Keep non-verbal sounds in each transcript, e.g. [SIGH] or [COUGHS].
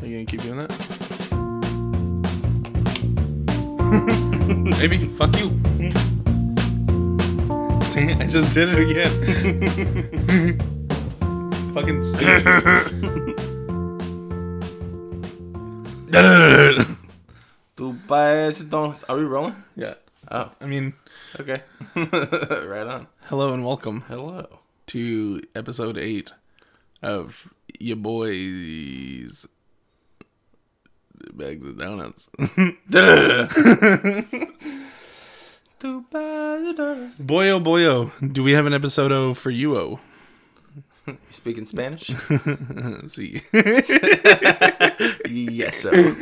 Are you gonna keep doing that? [LAUGHS] Maybe. Fuck you. [LAUGHS] See, I just did it again. [LAUGHS] Fucking stupid. Dubai, don't. Are we rolling? yeah. Oh, I mean, okay. right on. hello and welcome Hello. to episode eight of your boys bags of donuts. Dubai. [LAUGHS] boy oh boy oh, do we have an episode oh for you oh? You speaking Spanish? [LAUGHS] See, [LAUGHS] yes, sir.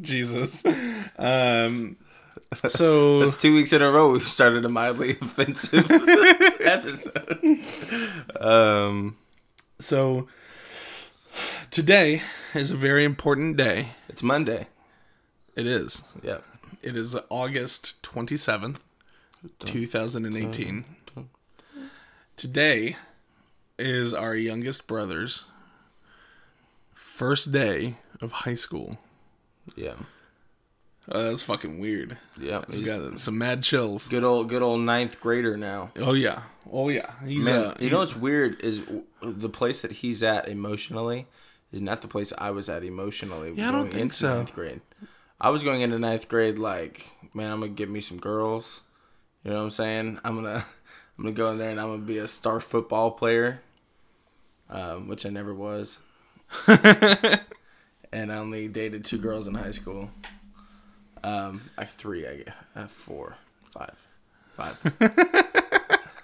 Jesus. Um, so That's two weeks in a row we've started a mildly offensive episode. Um, so today is a very important day. it's Monday. It is. Yep. It is August 27th, 2018. Today is our youngest brother's first day of high school. Yeah. Oh, that's fucking weird. Yeah. He's got some mad chills. good old, good old ninth grader now. Oh yeah. Oh yeah. He's Man, uh, you know what's weird is the place that he's at emotionally is not the place I was at emotionally. Yeah, I don't think so. Ninth grade. I was going into ninth grade like, man, I'm gonna get me some girls. You know what I'm saying? I'm gonna, [LAUGHS] I'm gonna go in there and I'm gonna be a star football player, um, which I never was. [LAUGHS] and I only dated two girls in high school. Um, like three, I guess, uh, four, five, five. [LAUGHS]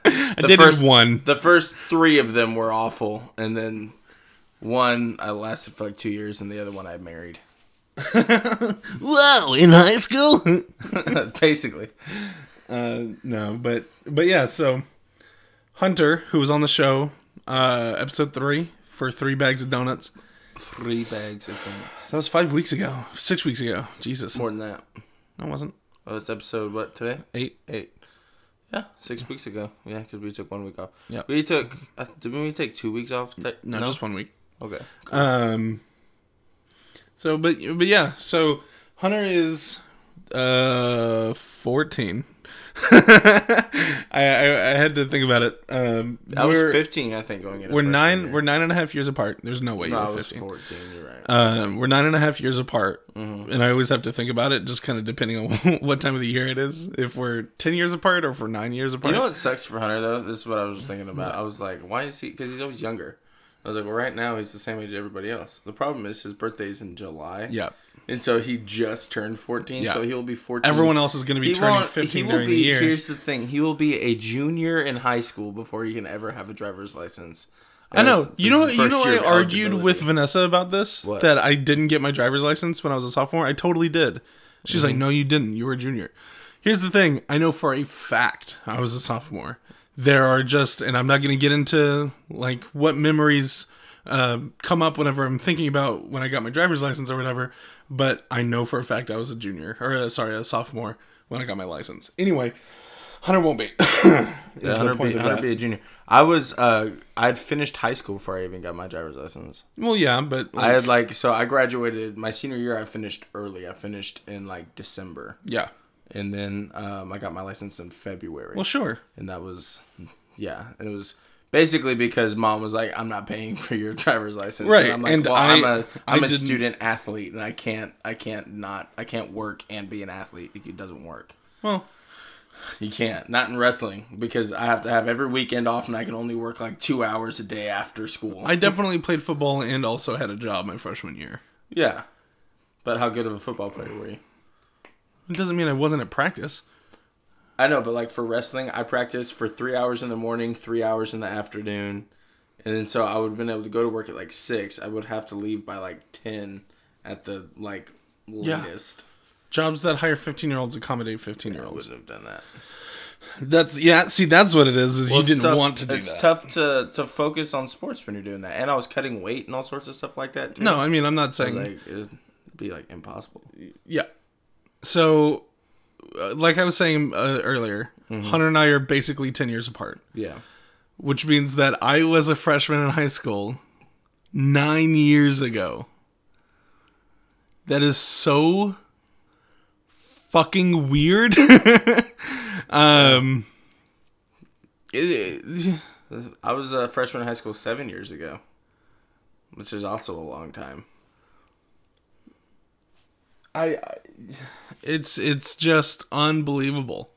I the did first- one. The first three of them were awful, and then one I lasted for like two years, and the other one I married. [LAUGHS] Whoa, in high school? [LAUGHS] Basically, uh, no, but but yeah. So Hunter, who was on the show, uh, episode three for three bags of donuts. three bags of donuts. That was five weeks ago, six weeks ago. Jesus, More than that. no, it wasn't Oh, it's episode what today? eight. Eight. Yeah, six weeks ago. Yeah, because we took one week off. Yeah, We took. Uh, didn't we take two weeks off? Te- No, just one week. Okay. Um. So, but but yeah. So Hunter is uh fourteen. [LAUGHS] I, I I had to think about it. Um, I was 15, I think, going into We're nine. year. We're nine and a half years apart. There's no way No, I you're was fifteen. 14. You're right. Um, we're nine and a half years apart, Mm-hmm. and I always have to think about it, just kind of depending on [LAUGHS] what time of the year it is. If we're ten years apart or if we're nine years apart. You know what sucks for Hunter though? This is what I was thinking about. I was like, why is he? Because he's always younger. I was like, well, right now he's the same age as everybody else. The problem is his birthday's in July. yeah, And so he just turned 14, Yeah. so he'll be 14. everyone else is going to be he turning fifteen he will during be, the year. Here's the thing: he will be a junior in high school before he can ever have a driver's license. I know. You know. You know. I argued with. Vanessa about this What? that I didn't get my driver's license when I was a sophomore. I totally did. She's Mm-hmm. like, "No, you didn't. You were a junior." Here's the thing. I know for a fact I was a sophomore. There are just, and I'm not going to get into like what memories uh, come up whenever I'm thinking about when I got my driver's license or whatever. But I know for a fact I was a junior, or uh, sorry, a sophomore when I got my license. Anyway, Hunter won't be. [COUGHS] is Yeah, the Hunter, point be, of Hunter that. be a junior. I was. Uh, I'd finished high school before I even got my driver's license. Well, yeah, but I had like so I graduated my senior year. I finished early. I finished in like December, yeah. And then um, I got my license in February. Well, sure. and that was yeah, and it was basically because mom was like, "I'm not paying for your driver's license." Right, And I'm like, and well, I- I'm a I I'm a didn't- student athlete, and I can't I can't not I can't work and be an athlete. It doesn't work. Well, You can't. Not in wrestling because I have to have every weekend off, and I can only work like two hours a day after school. I definitely played football and also had a job my freshman year. yeah, but how good of a football player were you? It doesn't mean I wasn't at practice. I know, but like for wrestling, I practiced for three hours in the morning, three hours in the afternoon, and then so I would have been able to go to work at like six. I would have to leave by like ten at the like Yeah. latest. Jobs that hire 15 year olds accommodate 15 year I olds. wouldn't have done that. That's yeah. See, that's what it is. Is you Well, it's didn't tough- want to do It's that. tough to to focus on sports when you're doing that, and I was cutting weight and all sorts of stuff like that. Too. No, I mean I'm not saying like it'd be like impossible. yeah. So, uh, like I was saying uh, earlier, Mm-hmm. Hunter and I are basically 10 years apart, Yeah, which means that I was a freshman in high school nine years ago. That is so fucking weird. [LAUGHS] um, it- I was a freshman in high school seven years ago, which is also a long time. I, I, it's it's just unbelievable.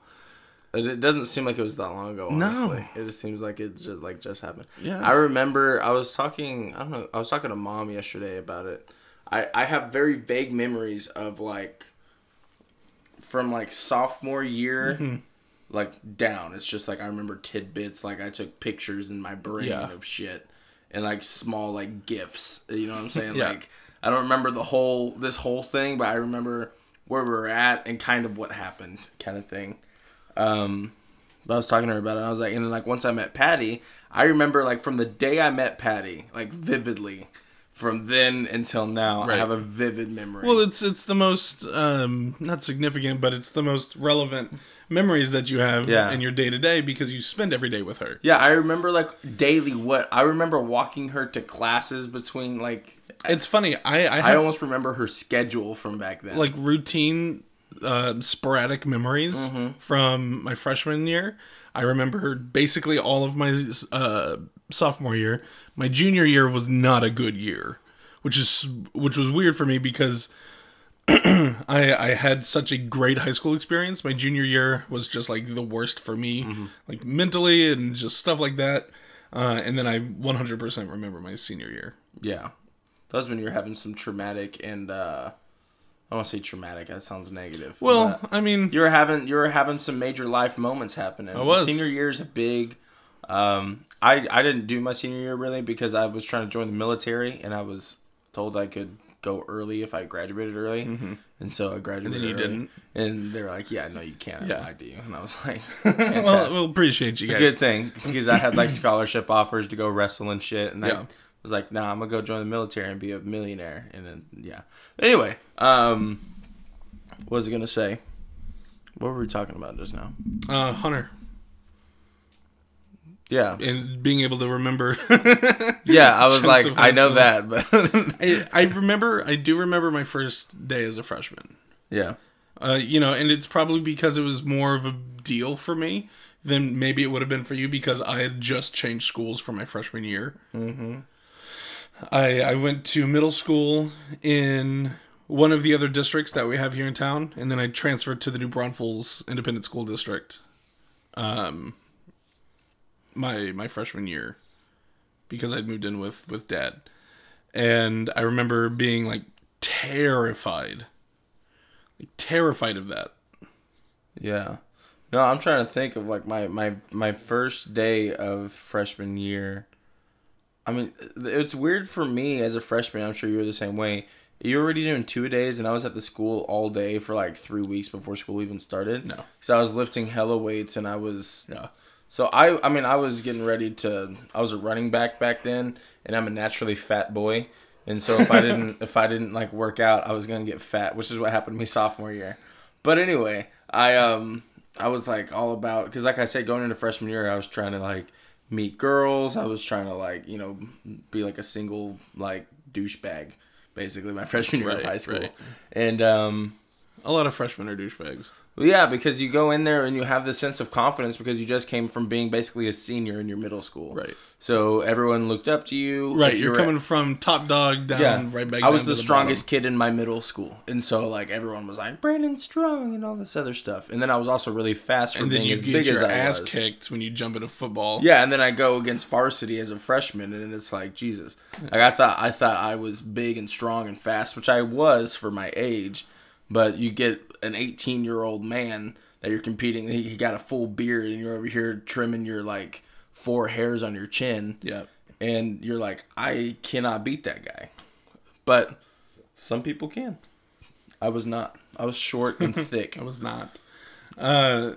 It, it doesn't seem like it was that long ago. No. Honestly, it just seems like it just like just happened. Yeah. I remember I was talking. I don't know. I was talking to mom yesterday about it. I I have very vague memories of like from like sophomore year. Mm-hmm. Like down, it's just like I remember tidbits. Like I took pictures in my brain Yeah. of shit, and like small like gifts. You know what I'm saying? [LAUGHS] Yeah. Like I don't remember the whole this whole thing, but I remember where we're at and kind of what happened, kind of thing. Um, but I was talking to her about it. And I was like, and then like once I met Patty, I remember like from the day I met Patty, like vividly, from then until now, I have a vivid memory. Well, it's it's the most um, not significant, but it's the most relevant memories that you have Yeah. in your day to day because you spend every day with her. yeah, I remember like daily what I remember walking her to classes between like It's funny. I I I almost remember her schedule from back then. like routine, uh, sporadic memories Mm-hmm. from my freshman year. I remember basically all of my uh, sophomore year. My junior year was not a good year, which is which was weird for me because [CLEARS THROAT] I I had such a great high school experience. My junior year was just like the worst for me, Mm-hmm. like mentally and just stuff like that. Uh, and then I 100% remember my senior year. yeah, was when you're having some traumatic and uh I don't want to say traumatic. That sounds negative. Well, I mean, you're having you're having some major life moments happening. I was. Senior year is a big. Um, I I didn't do my senior year really because I was trying to join the military and I was told I could go early if I graduated early, and so I graduated. And you early. didn't. and they're like, "Yeah, no, you can't. Yeah. I lied to you," and I was like, [LAUGHS] well, we'll appreciate you guys. good thing because I had like [LAUGHS] scholarship offers to go wrestle and shit, and Yeah. I was like, "Nah, I'm gonna go join the military and be a millionaire." And then yeah. Anyway, um, what was I gonna say? What were we talking about just now? Uh, Hunter. Yeah, and being able to remember. [LAUGHS] yeah. I was like, I know that, but I, I remember, I do remember my first day as a freshman. yeah, Uh, you know, and it's probably because it was more of a deal for me than maybe it would have been for you because I had just changed schools for my freshman year. Mm-hmm. I I went to middle school in one of the other districts that we have here in town, and then I transferred to the New Braunfels Independent School District. Um, my my freshman year, because I'd moved in with with dad, and I remember being like terrified, like terrified of that. yeah. No, I'm trying to think of like my my my first day of freshman year. I mean, it's weird for me as a freshman. I'm sure you were the same way. You were already doing two days, and I was at the school all day for like three weeks before school even started. No. so I was lifting hella weights, and I was Yeah. So I, I mean, I was getting ready to. I was a running back back then, and I'm a naturally fat boy. And so if I [LAUGHS] didn't, if I didn't like work out, I was gonna get fat, which is what happened to me [LAUGHS] sophomore year. But anyway, I um, I was like all about because, like I said, going into freshman year, I was trying to like meet girls. I was trying to like you know be like a single like douchebag, basically my [LAUGHS] freshman year of high school. right. And um, A lot of freshmen are douchebags. Well, yeah, because you go in there and you have this sense of confidence because you just came from being basically a senior in your middle school. Right. So everyone looked up to you. Right, you're you were- coming from top dog down Yeah, right back. I was the to strongest kid in my middle school, and so like everyone was like Brandon's strong and all this other stuff. And then I was also really fast for bottom. and then being you as get big as your I ass was. kicked when you jump into football. Yeah, and then I go against varsity as a freshman, and it's like Jesus. Like I thought, I thought I was big and strong and fast, which I was for my age. But you get an 18 year old man that you're competing. He, he got a full beard, and you're over here trimming your like four hairs on your chin, yeah. and you're like, I cannot beat that guy. But some people can. I was not. I was short and [LAUGHS] thick. I was not. Uh,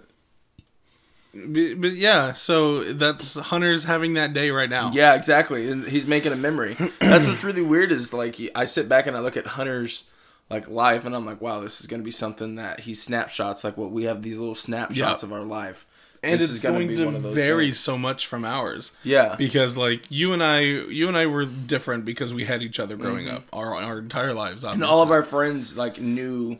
but, but yeah, so that's Hunter's having that day right now. Yeah, exactly. And he's making a memory. [CLEARS THROAT] That's what's really weird is like I sit back and I look at Hunter's like life and I'm like, wow, this is gonna be something that he snapshots like what we have these little snapshots Yeah. of our life. and this it's is gonna going be to one of those vary things. so much from ours. Yeah. because like you and I, you and I were different because we had each other growing up our our entire lives. Mm-hmm. and all of our friends like knew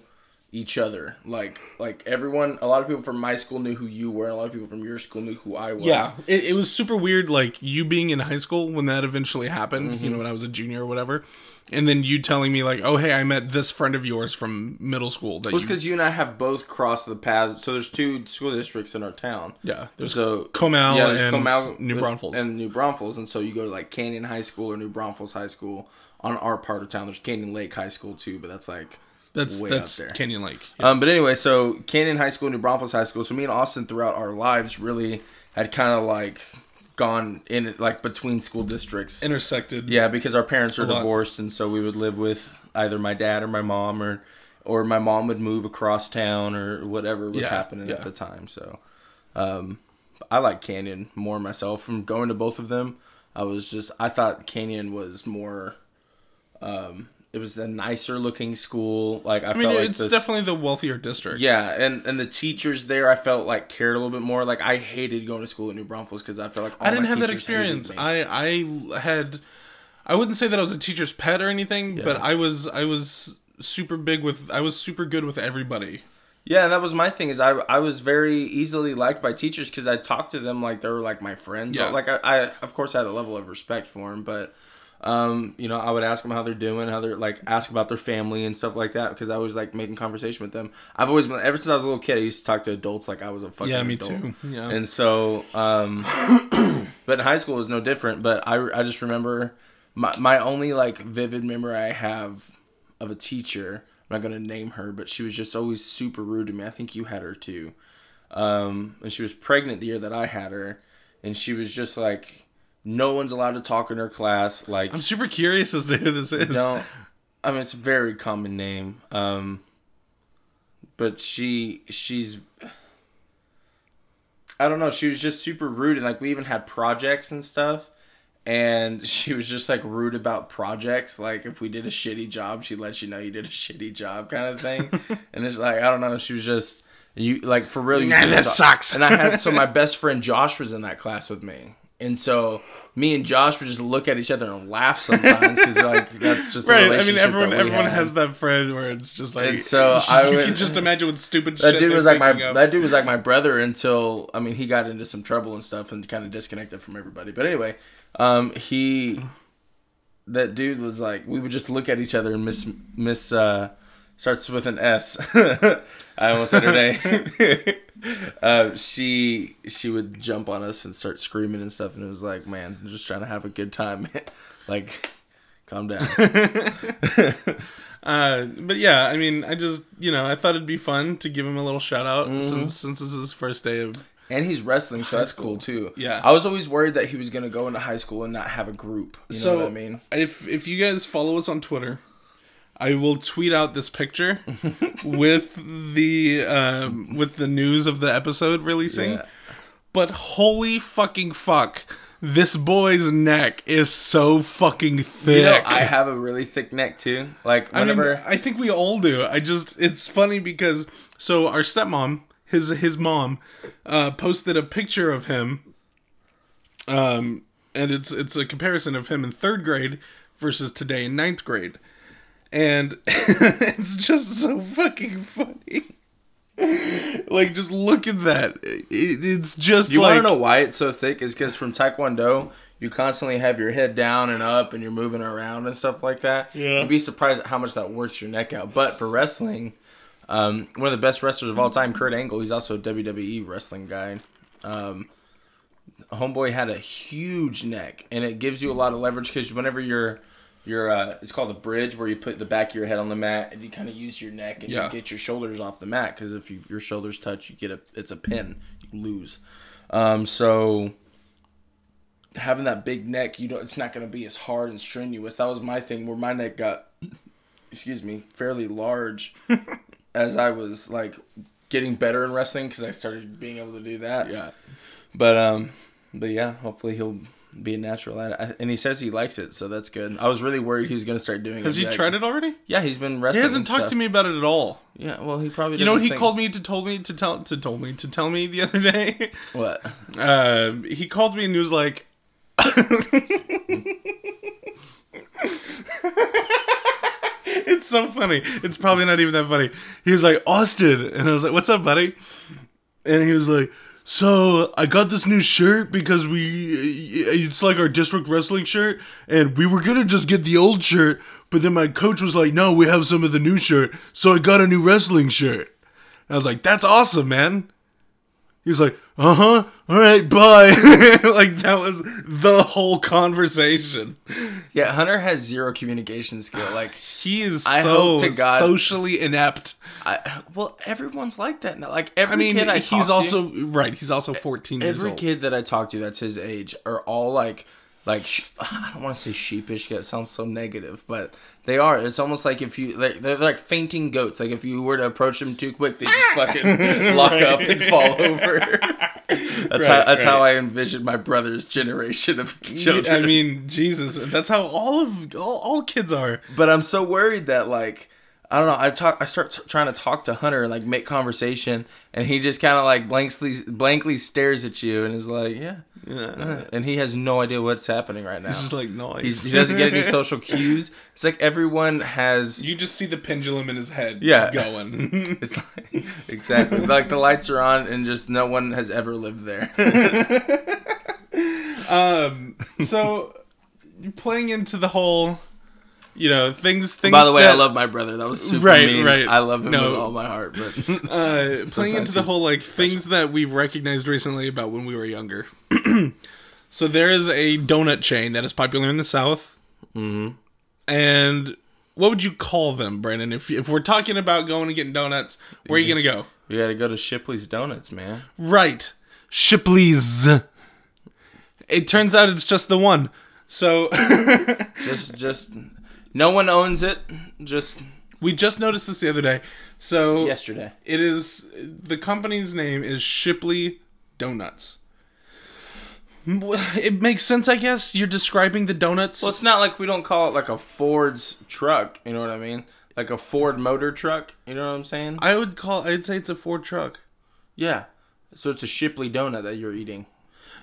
each other. Like like everyone, a lot of people from my school knew who you were. and A lot of people from your school knew who I was. yeah, it, it was super weird. Like you being in high school when that eventually happened. Mm-hmm. You know, when I was a junior or whatever. And then you telling me like, oh hey, I met this friend of yours from middle school. That was you, because you and I have both crossed the paths. So there's two school districts in our town. yeah, there's So Comal there's and Comal New Braunfels. and New Braunfels, and so you go to like Canyon High School or New Braunfels High School on our part of town. There's Canyon Lake High School too, but that's like that's way that's. Canyon Lake. Um, but anyway, so Canyon High School, New Braunfels High School. So me and Austin throughout our lives really had kind of like gone in like between school districts. Intersected. yeah, because our parents are lot. divorced, and so we would live with either my dad or my mom, or or my mom would move across town or whatever was Yeah, happening yeah. at the time. So, um, I like Canyon more myself. From going to both of them, I was just I thought Canyon was more. Um, it was the nicer looking school. Like I, I mean, felt like it's this- definitely the wealthier district. yeah, and and the teachers there, I felt like cared a little bit more. Like I hated going to school in New Braunfels because I felt like all I didn't have that experience. I I had I wouldn't say that I was a teacher's pet or anything, but I was I was super big with I was super good with everybody. Yeah, and that was my thing. Is I I was very easily liked by teachers because I talked to them like they were like my friends. Yeah. Like I, I of course had a level of respect for them, but um, you know, I would ask them how they're doing, how they're like ask about their family and stuff like that because I was like making conversation with them. I've always been ever since I was a little kid. I used to talk to adults like I was a fucking Yeah, me adult. too. Yeah. And so, um, [COUGHS] but in high school was no different. But I, I just remember my, my only like vivid memory I have of a teacher. I'm not gonna name her, but she was just always super rude to me. I think you had her too. Um, and she was pregnant the year that I had her, and she was just like, no one's allowed to talk in her class. Like, I'm super curious as to who this is. don't. I mean, it's a very common name. Um, but she she's. I don't know. She was just super rude, and like we even had projects and stuff. And [LAUGHS] she was just like rude about projects. Like if we did a shitty job, she'd let you know you did a shitty job, kind of thing. [LAUGHS] and it's like I don't know. She was just you like for real. You Nah, that talk- sucks. And I had so [LAUGHS] my best friend Josh was in that class with me. And so me and Josh would just look at each other and laugh sometimes because like [LAUGHS] that's just the Right, I mean, everyone everyone had. has that friend where it's just like. And so [LAUGHS] I you would- can just imagine what stupid That shit dude was like my of. that dude was like my brother until I mean he got into some trouble and stuff and kind of disconnected from everybody. But anyway, um, he that dude was like we would just look at each other and miss miss uh, starts with an S. [LAUGHS] I almost said her name. [LAUGHS] uh, she she would jump on us and start screaming and stuff, and it was like, man, I'm just trying to have a good time. [LAUGHS] like, calm down. [LAUGHS] Uh, but yeah, I mean, I just you know I thought it'd be fun to give him a little shout out Mm-hmm. since since this is his first day of. And he's wrestling, so that's cool too. Yeah. I was always worried that he was gonna go into high school and not have a group. You so know what I mean? if if you guys follow us on Twitter, I will tweet out this picture [LAUGHS] with the um, with the news of the episode releasing. Yeah. But holy fucking fuck, this boy's neck is so fucking thick. You know, I have a really thick neck too. Like I mean, I think we all do. I just it's funny because so our stepmom, his his mom, uh, posted a picture of him. Um, and it's it's a comparison of him in third grade versus today in ninth grade, and [LAUGHS] it's just so fucking funny. like, just look at that. It, it's just you like want to know why it's so thick is because from Taekwondo you constantly have your head down and up and you're moving around and stuff like that. Yeah. You'd be surprised at how much that works your neck out. But for wrestling, um, one of the best wrestlers of all time, Kurt Angle, he's also a WWE wrestling guy. Um, homeboy had a huge neck and it gives you a lot of leverage because whenever you're you're uh, it's called a bridge where you put the back of your head on the mat and you kind of use your neck and Yeah. you get your shoulders off the mat because if you, your shoulders touch you get a it's a pin you lose um, so having that big neck you know it's not going to be as hard and strenuous that was my thing where my neck got excuse me fairly large [LAUGHS] as i was like getting better in wrestling because i started being able to do that yeah. but um, but yeah, hopefully he'll be a natural at it, and he says he likes it, so that's good. I was really worried he was gonna start doing it. Has he tried it already? Yeah, he's been wrestling. He hasn't talked to me about it at all. Yeah, well, he probably. You know what he doesn't called me to told me to tell to told me to tell me the other day. What? Uh, he called me and he was like, [LAUGHS] "It's so funny. It's probably not even that funny." He was like, "Austin," and I was like, "What's up, buddy?" And he was like, "So I got this new shirt because we it's like our district wrestling shirt, and we were gonna just get the old shirt, but then my coach was like, "No, we have some of the new shirt, so I got a new wrestling shirt." And I was like, "That's awesome, man." He was like, "Uh huh, all right, bye." [LAUGHS] like that was the whole conversation. Yeah, Hunter has zero communication skill. Like, He is I so to God- socially inept. I well, everyone's like that now. Like every I mean, kid I he's talk to- also right. He's also fourteen years every kid that I talk to that's his age are all like, like [SIGHS] I don't want to say sheepish. It sounds so negative, but they are. It's almost like if you like they're like fainting goats. Like if you were to approach them too quick, they just ah! fucking [LAUGHS] lock up and fall over. [LAUGHS] that's how Right, that's how. I envision my brother's generation of children. I mean, Jesus, that's how all of all, all kids are. but I'm so worried that like I don't know. I talk. I start t- trying to talk to Hunter and like make conversation, and he just kind of like blankly blankly stares at you and is like, yeah, uh," and he has no idea what's happening right now. It's just like noise. He's, he doesn't get any [LAUGHS] social cues. It's like everyone has. You just see the pendulum in his head. Yeah. going. [LAUGHS] It's like, exactly like the lights are on and just no one has ever lived there. [LAUGHS] um. So, playing into the whole, you know, things. Things. By the way, I love my brother. That was super Right, mean. right. I love him No. with all my heart. But [LAUGHS] uh, [LAUGHS] playing into the whole like things that we've recognized recently about when we were younger. [CLEARS THROAT] so there is a donut chain that is popular in the South, Mhm. and what would you call them, Brandon? If if we're talking about going and getting donuts, where are you gonna go? we got to go to Shipley's Donuts, man. Right, Shipley's. It turns out it's just the one. So [LAUGHS] Just, just no one owns it. Just we just noticed this the other day. So yesterday. it is the company's name is Shipley Donuts. It makes sense, I guess. You're describing the donuts. Well, it's not like we don't call it like a Ford's truck. You know what I mean? Like a Ford motor truck. You know what I'm saying? I would call. I'd say it's a Ford truck. Yeah. So it's a Shipley donut that you're eating.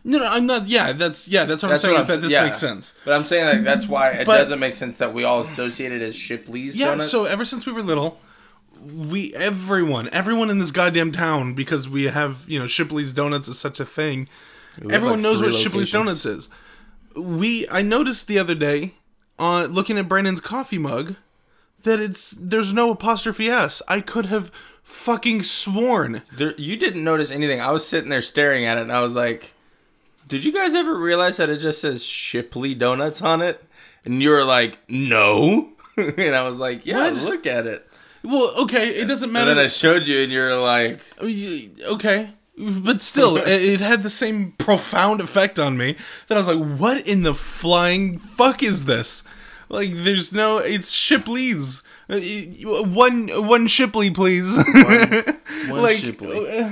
No, no, I'm not. Yeah, that's yeah, that's what That's I'm saying. what is I'm that this yeah. makes sense. But I'm saying like that's why it But- doesn't make sense that we all associate it as Shipley's Yeah. donuts. So ever since we were little, we everyone, everyone in this goddamn town, because we have you know Shipley's Donuts is such a thing. Everyone like, knows what Shipley's. Donuts is. We I noticed the other day, uh, looking at Brandon's coffee mug, that it's there's no apostrophe s. I could have fucking sworn. There, you didn't notice anything. I was sitting there staring at it, and I was like, "Did you guys ever realize that it just says Shipley Donuts on it?" And you were like, "No," [LAUGHS] and I was like, "Yeah, What? look at it." Well, okay, it doesn't And matter. then I showed you, and you're like, okay but still [LAUGHS] it, had the same profound effect on me that i was like what in the flying fuck is this like there's no it's shipley's Uh, one one shipley please one [LAUGHS] Shipley. uh,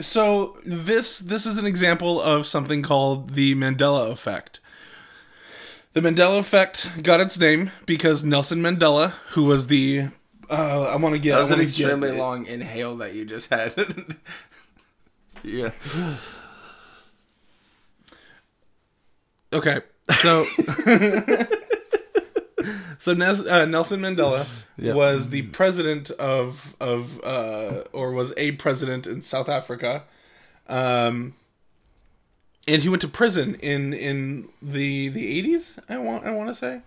so this this is an example of something called the mandela effect the mandela effect got its name because nelson mandela who was the uh, I want to get. "That was an extremely get, long inhale that you just had." [LAUGHS] yeah. Okay, so [LAUGHS] so Nes- uh, Nelson Mandela [LAUGHS] Yep. was the president of of uh, or was a president in South Africa, um, and he went to prison in in the the eighties. I want I want to say,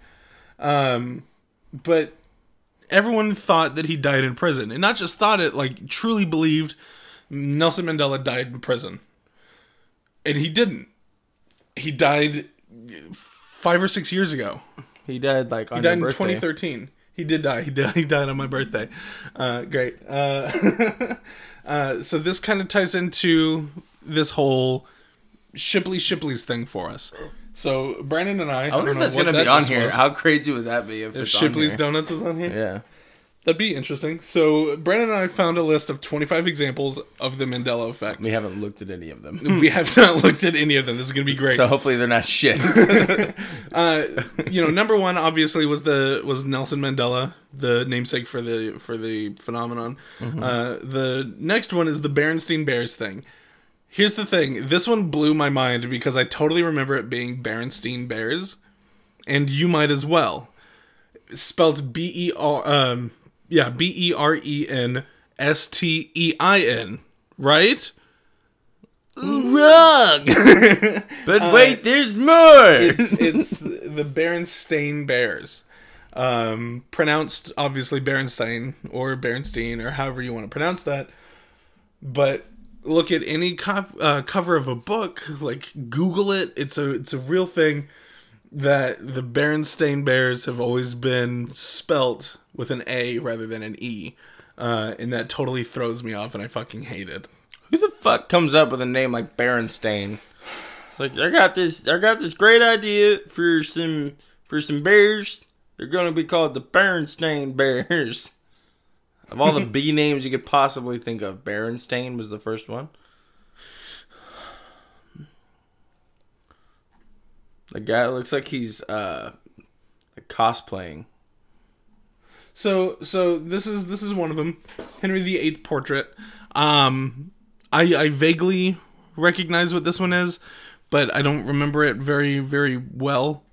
um, but everyone thought that he died in prison, and not just thought it, like truly believed Nelson Mandela died in prison, and he didn't. He died five or six years ago. He died like on He died in birthday. 2013. He did die. He died. He died on my birthday. Uh, great. Uh, [LAUGHS] uh, so this kind of ties into this whole Shipley Shipley's thing for us. So Brandon and I. I wonder if don't know that's gonna that be on here. was. How crazy would that be if, If Shipley's? Donuts was on here. Yeah. That'd be interesting. So Brandon and I found a list of 25 examples of the Mandela effect. We haven't looked at any of them, [LAUGHS] we have not looked at any of them. This is going to be great. so hopefully they're not shit. [LAUGHS] uh, you know, number one obviously was the was Nelson Mandela, the namesake for the for the phenomenon. Uh, the next one is the Berenstain Bears thing. Here's the thing: this one blew my mind because I totally remember it being Berenstein Bears, and you might as well. Spelled B E R um yeah B E R E N S T E I N right? Wrong. [LAUGHS] but wait, there's more. it's it's the Berenstain Bears. Um, pronounced obviously Berenstain or Berenstein or however you want to pronounce that. But look at any cop, uh, cover of a book, like Google it. It's a it's a real thing that the Berenstain Bears have always been spelt with an A rather than an E. Uh, and that totally throws me off, and I fucking hate it. Who the fuck comes up with a name like Berenstain? It's like I got this. I got this great idea for some for some bears. They're gonna be called the Berenstain Bears. Of all the [LAUGHS] B names you could possibly think of, Berenstain was the first one. The guy looks like he's uh cosplaying. So so this is this is one of them, Henry VIII portrait. Um, I I vaguely recognize what this one is, but I don't remember it very very well.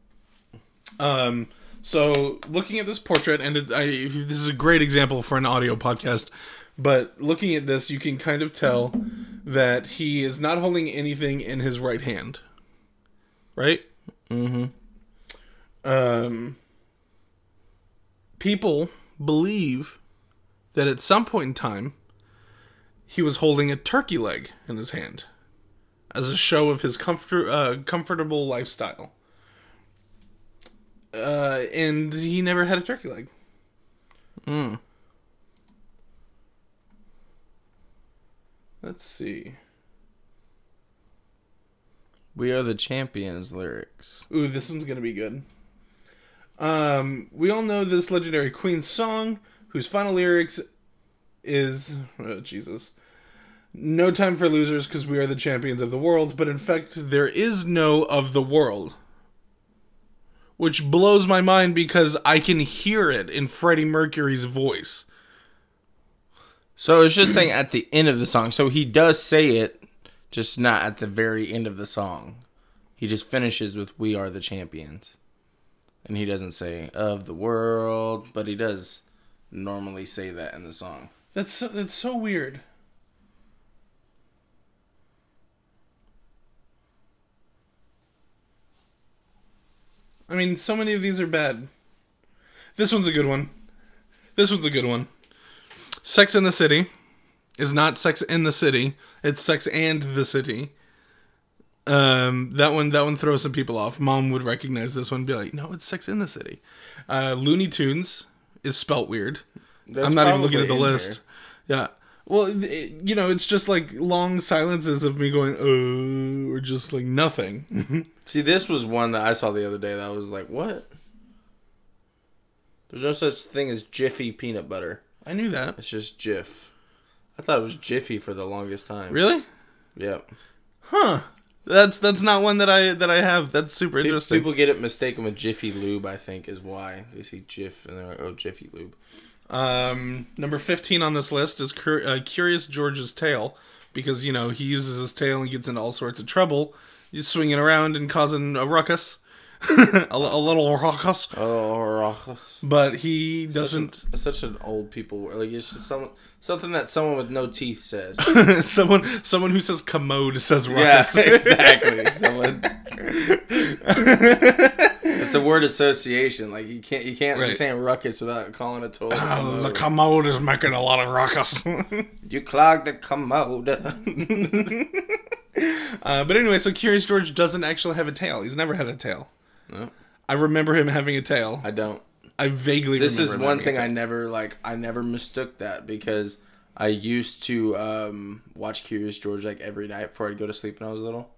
Um, so looking at this portrait, and it, I this is a great example for an audio podcast. But looking at this, you can kind of tell that he is not holding anything in his right hand. Right? Mm-hmm. um, people believe that at some point in time he was holding a turkey leg in his hand as a show of his comfort uh, comfortable lifestyle. Uh, and he never had a turkey leg. Mm. Let's see. We are the champions lyrics. Ooh, this one's gonna be good. Um, we all know this legendary Queen song, whose final lyrics is oh, Jesus. No time for losers because we are the champions of the world, but in fact, there is no of the world. Which blows my mind because I can hear it in Freddie Mercury's voice. So it's just saying at the end of the song. So he does say it, just not at the very end of the song. He just finishes with "We are the champions," and he doesn't say "of the world," but he does normally say that in the song. That's so, that's so weird. I mean, so many of these are bad. This one's a good one. This one's a good one. Sex in the City is not Sex in the City. It's Sex and the City. Um, that one that one throws some people off. Mom would recognize this one and be like, "No, it's Sex in the City." Uh, Looney Tunes is spelt weird. That's I'm not even looking at the list. Yeah. Well, it, you know, it's just like long silences of me going, "Oh," or just like nothing. [LAUGHS] See, this was one that I saw the other day that I was like, "What?" There's no such thing as Jiffy peanut butter. I knew that. It's just Jif. I thought it was Jiffy for the longest time. Really? Yep. Huh. That's that's not one that I that I have. That's super Pe- interesting. People get it mistaken with Jiffy Lube. I think is why they see Jif and they're like, "Oh, Jiffy Lube." Um, number 15 on this list is Cur- uh, Curious George's tail because, you know, he uses his tail and gets into all sorts of trouble. He's swinging around and causing a ruckus. A, a little ruckus. Oh, Rachas. But he doesn't. It's such an old people word. Like it's just some something that someone with no teeth says. [LAUGHS] someone someone who says commode says yeah, ruckus. [LAUGHS] exactly. Someone. it's a word association. Like you can't you can't be saying ruckus without calling a toilet. Oh, the commode. commode is making a lot of ruckus. [LAUGHS] you clogged the commode. uh, but anyway, so Curious George doesn't actually have a tail. He's never had a tail. No. I remember him having a tail. I don't. I vaguely This is one thing I never like. I never mistook that because I used to um, watch Curious George like every night before I'd go to sleep when I was little,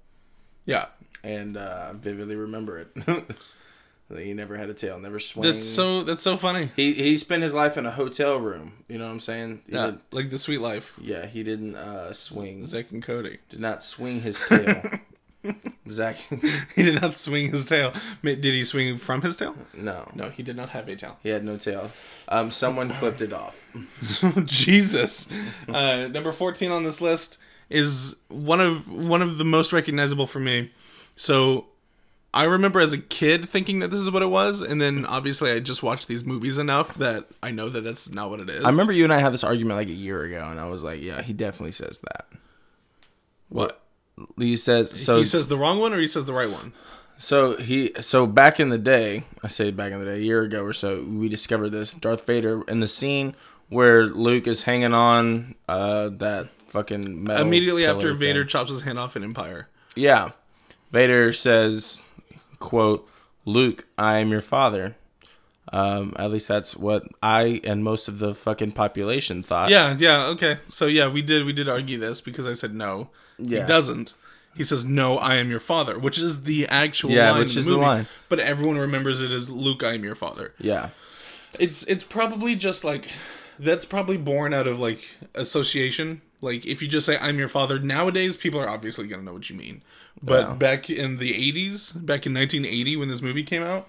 Yeah. and uh, vividly remember it. [LAUGHS] He never had a tail, never swung. That's so that's so funny. He he spent his life in a hotel room. You know what I'm saying? He Yeah, did- like the sweet life. yeah. He didn't uh, swing. Zack and Cody. Did not swing his tail. [LAUGHS] Zach, [LAUGHS] He did not swing his tail. Did he swing from his tail? no, No, he did not have a tail. he had no tail. Um, someone [COUGHS] clipped it off. [LAUGHS] Jesus. Uh, number fourteen on this list is one of one of the most recognizable for me. So I remember as a kid thinking that this is what it was, and then obviously I just watched these movies enough that I know that that's not what it is. I remember you and I had this argument like a year ago, and I was like, "Yeah, he definitely says that." what He says so. he says the wrong one or he says the right one. So he so back in the day, I say back in the day, a year ago or so, we discovered this Darth Vader in the scene where Luke is hanging on uh that fucking metal Immediately after thing. Vader chops his hand off in Empire. Yeah. Vader says, quote, Luke, I am your father. Um, at least that's what I and most of the fucking population thought. Yeah, yeah, okay. So yeah, we did we did argue this because I said no. Yeah. He doesn't. He says no, I am your father, which is the actual Yeah, line which in the is the line. But everyone remembers it as Luke, I am your father. Yeah. It's it's probably just like that's probably born out of like association. Like if you just say I'm your father nowadays, people are obviously gonna know what you mean. But Yeah. back in the '80s, back in 1980 when this movie came out,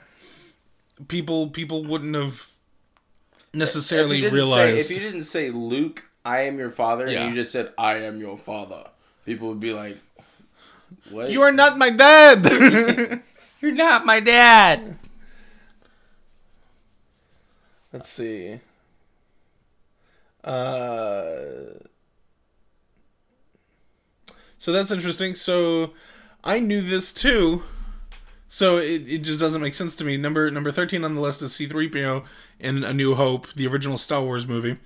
people people wouldn't have necessarily If realized. Say, if you didn't say Luke, I am your father, Yeah. and you just said I am your father, people would be like, "What? you are not my dad. [LAUGHS] You're not my dad." Let's see. Uh, so that's interesting. So I knew this too. So it, it just doesn't make sense to me. Number number thirteen on the list is C-3PO in A New Hope, the original Star Wars movie.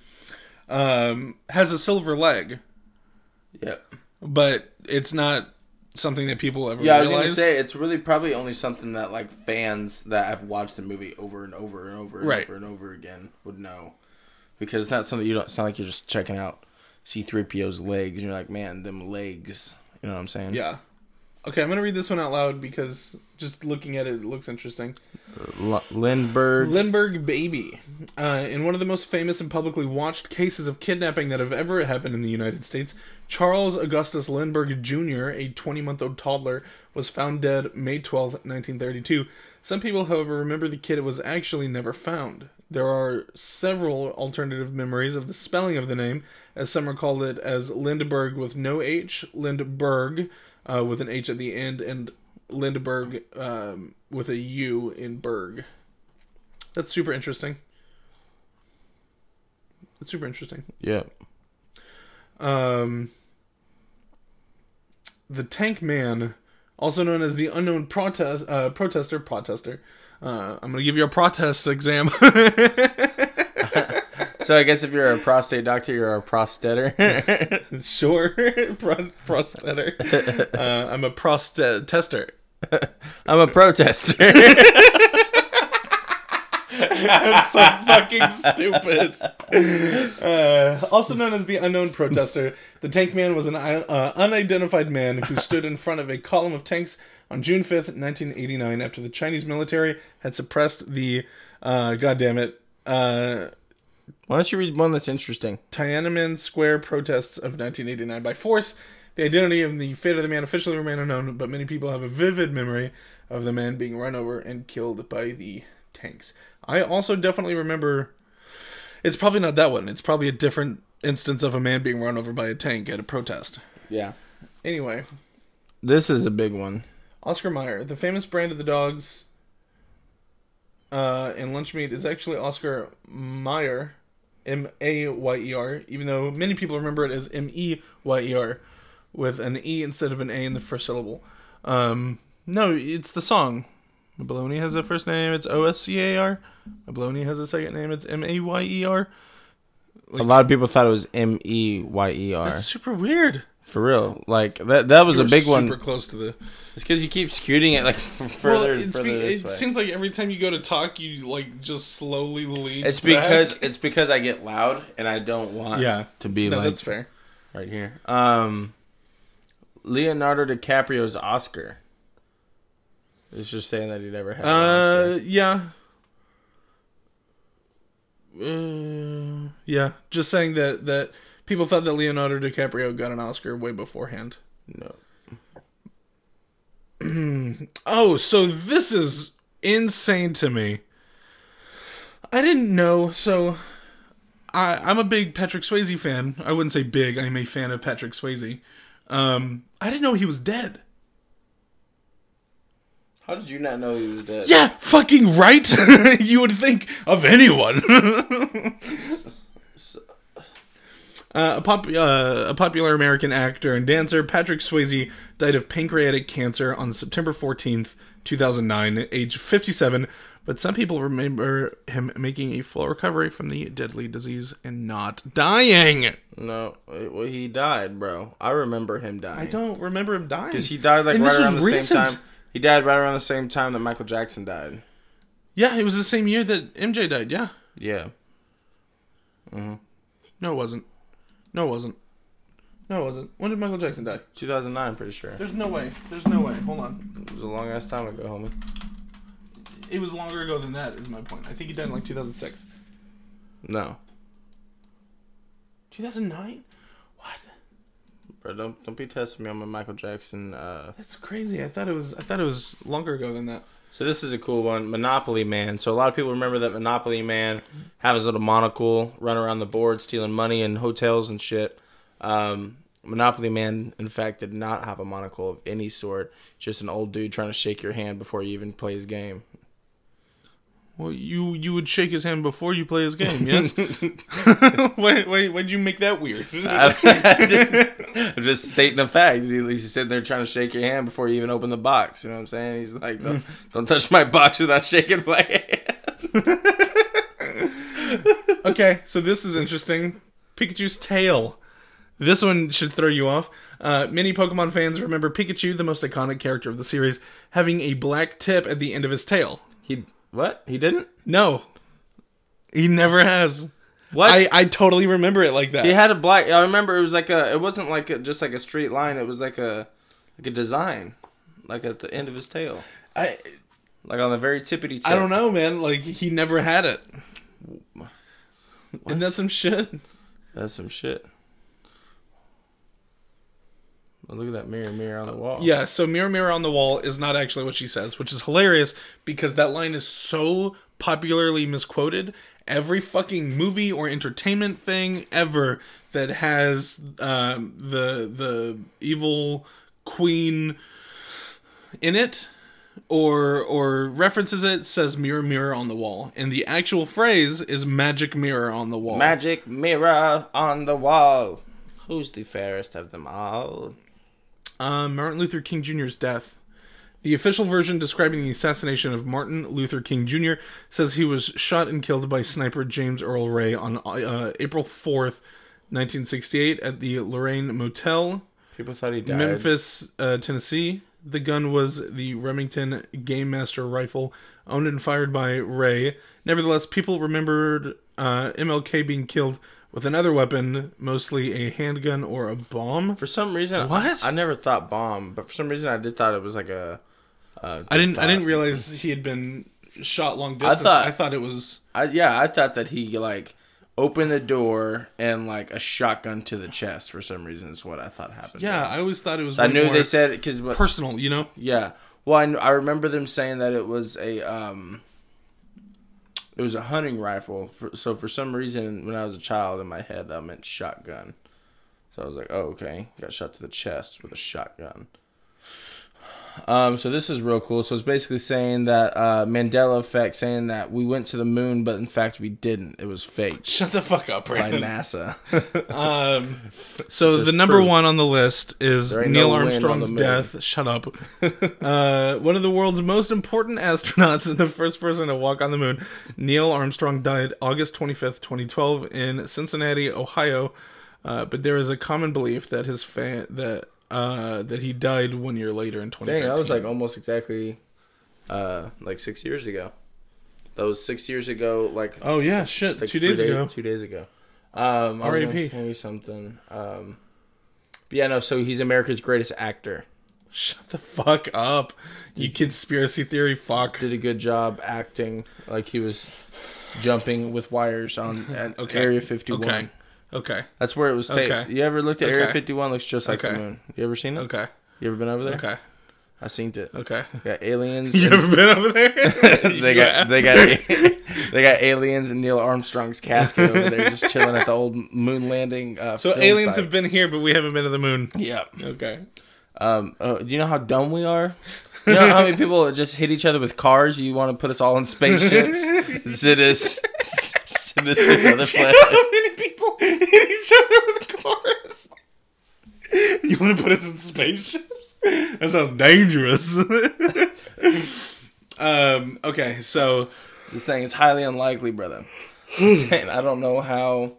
Um, has a silver leg, Yep. But it's not something that people ever Yeah, I was gonna say it's really probably only something that like fans that have watched the movie over and over and over and Right. over and over again would know, because it's not something you don't. It's not like you're just checking out C-3PO's legs and you're like, man, them legs. You know what I'm saying? yeah. Okay, I'm gonna read this one out loud because just looking at it, it looks interesting. L- Lindbergh. Lindbergh Baby. Uh, in one of the most famous and publicly watched cases of kidnapping that have ever happened in the United States, Charles Augustus Lindbergh Jr., a 20 month old toddler, was found dead May 12, 1932. Some people, however, remember the kid was actually never found. There are several alternative memories of the spelling of the name, as some recall it as Lindberg with no H, Lindbergh uh, with an H at the end, and Lindbergh um, with a U in Berg. That's super interesting. That's super interesting. yeah. Um, the Tank Man, also known as the unknown protest uh, protester protester. Uh, I'm gonna give you a protest exam. [LAUGHS] So I guess if you're a prostate doctor, you're a prostator. [LAUGHS] sure, [LAUGHS] Pro- prostator. Uh, I'm a prostate tester. I'm a protester. That's so fucking stupid. Uh, also known as the unknown protester, the Tank Man was an uh, unidentified man who stood in front of a column of tanks on June 5th, 1989, after the Chinese military had suppressed the, uh, goddammit, uh, Why don't you read one that's interesting? Tiananmen Square protests of 1989 by force. The identity and the fate of the man officially remain unknown, but many people have a vivid memory of the man being run over and killed by the tanks. I also definitely remember. It's probably not that one. It's probably a different instance of a man being run over by a tank at a protest. Yeah. Anyway, This is a big one. Oscar Mayer, the famous brand of the dogs uh, in lunch meat, is actually Oscar Mayer, M A Y E R, even though many people remember it as M E Y E R, with an E instead of an A in the first syllable. Um, no, it's the song. Baloney has a first name, it's O S C A R. Baloney has a second name, it's M A Y E R. a lot of people thought it was M E Y E R. That's super weird. For real. Like that that was a We're big super one. close to the. It's because you keep scooting it like [LAUGHS] f- Well, further and it's further be, this it way. seems like every time you go to talk, you like just slowly lean. it's because it's because I get loud and I don't want Yeah. to be no, like that's fair. right here. Um Leonardo DiCaprio's Oscar. It's just saying that he never had. an Uh, yeah. Uh, yeah, just saying that that people thought that Leonardo DiCaprio got an Oscar way beforehand. no. [CLEARS THROAT] Oh, so this is insane to me. I didn't know. So, I I'm a big Patrick Swayze fan. I wouldn't say big. I'm a fan of Patrick Swayze. Um, I didn't know he was dead. How did you not know he was dead? Yeah, fucking right. [LAUGHS] you would think of anyone. [LAUGHS] [LAUGHS] Uh, a, pop, uh, a popular American actor and dancer, Patrick Swayze, died of pancreatic cancer on September 14th, 2009, at age 57. But some people remember him making a full recovery from the deadly disease and not dying. No. Well, he died, bro. I remember him dying. I don't remember him dying. Because he died like And right around the same recent. time. He died right around the same time that Michael Jackson died. Yeah, it was the same year that MJ died. Yeah. Yeah. Mm-hmm. No, it wasn't. No, it wasn't. No, it wasn't. When did Michael Jackson die? 2009, pretty sure. There's no way. There's no way. Hold on. It was a long ass time ago, homie. It was longer ago than that. Is my point. I think he died in like 2006. No. 2009. What? Bro, don't don't be testing me on my Michael Jackson. Uh, That's crazy. I thought it was. I thought it was longer ago than that. so this is a cool one, Monopoly Man. So a lot of people remember that Monopoly Man have his little monocle, run around the board, stealing money in hotels and shit. Um, Monopoly Man, in fact, did not have a monocle of any sort. Just an old dude trying to shake your hand before you even play his game. Well, you you would shake his hand before you play his game. [LAUGHS] Yes. [LAUGHS] wait, wait. Why'd you make that weird? [LAUGHS] [LAUGHS] I'm just stating a fact. He's sitting there trying to shake your hand before you even open the box. You know what I'm saying? He's like, don't, [LAUGHS] don't touch my box without shaking my hand. [LAUGHS] okay, so this is interesting. Pikachu's tail. This one should throw you off. Uh, many Pokemon fans remember Pikachu, the most iconic character of the series, having a black tip at the end of his tail. He what? He didn't? No, he never has. What? I, I totally remember it like that. he had a black. I remember it was like a. It wasn't like a, just like a straight line. It was like a like a design, like at the end of his tail, I like on the very tippity tip. I don't know, man. Like he never had it. Isn't that some shit? That's some shit. Oh, look at that mirror, mirror on the wall. Yeah, so mirror mirror on the wall is not actually what she says, which is hilarious because that line is so popularly misquoted. Every fucking movie or entertainment thing ever that has um, the the evil queen in it or or references it says mirror mirror on the wall, and the actual phrase is magic mirror on the wall. Magic mirror on the wall. Who's the fairest of them all? Uh, Martin Luther King Jr.'s death. The official version describing the assassination of Martin Luther King Jr. says he was shot and killed by sniper James Earl Ray on uh, April 4th, 1968, at the Lorraine Motel, People thought he died. Memphis, uh, Tennessee. The gun was the Remington Game Master rifle, owned and fired by Ray. Nevertheless, people remembered uh, MLK being killed with another weapon, mostly a handgun or a bomb. For some reason, What? I, I never thought bomb, but for some reason I did thought it was like a. a I didn't. I didn't realize he had been shot long distance. I thought- thought, it was. I, yeah, I thought that he like opened the door and like a shotgun to the chest for some reason is what I thought happened. Yeah, I always thought it was. I knew they said because personal. You know. yeah. Well, I, I remember them saying that it was a um. It was a hunting rifle. For, so for some reason, when I was a child, in my head, that meant shotgun. So I was like, "Oh, okay." Got shot to the chest with a shotgun. Um, so this is real cool. So it's basically saying that uh, Mandela effect, saying that we went to the moon, but in fact we didn't. It was fake Shut the fuck up, by NASA. [LAUGHS] Um, so the number proof. one on the list is Neil no Armstrong's death. Shut up. [LAUGHS] uh, one of the world's most important astronauts and the first person to walk on the moon, Neil Armstrong died August 25th, 2012 in Cincinnati, Ohio. Uh, but there is a common belief that his fan that uh, that he died one year later in 2013. Dang, that was like almost exactly, uh, like six years ago. That was six years ago. Like oh yeah, shit, like two days ago. Two days ago. Um, I was R.I.P.. gonna say something. Um, but yeah, no. So he's America's greatest actor. Shut the fuck up, you conspiracy theory fuck. Did a good job acting like he was jumping with wires on [LAUGHS] at Okay. Area 51. Okay. Okay. That's where it was taped. Okay. You ever looked at Area 51? Looks just like the moon. You ever seen it? Okay. You ever been over there? Okay. I seen it. Okay. Got aliens. [LAUGHS] You and- ever been over there? [LAUGHS] [LAUGHS] they got they got they got aliens and Neil Armstrong's casket over there, just chilling at the old moon landing. Uh, So aliens site. have been here, but we haven't been to the moon. Yeah. Okay. Um. Oh, do you know how dumb we are? You know how many people just hit each other with cars? You want to put us all in spaceships? Send us to another [LAUGHS] planet. How many people hit each other with cars? You want to put us in spaceships? That sounds dangerous. [LAUGHS] um. Okay. So Just saying, it's highly unlikely, brother. [SIGHS] Saying, I don't know how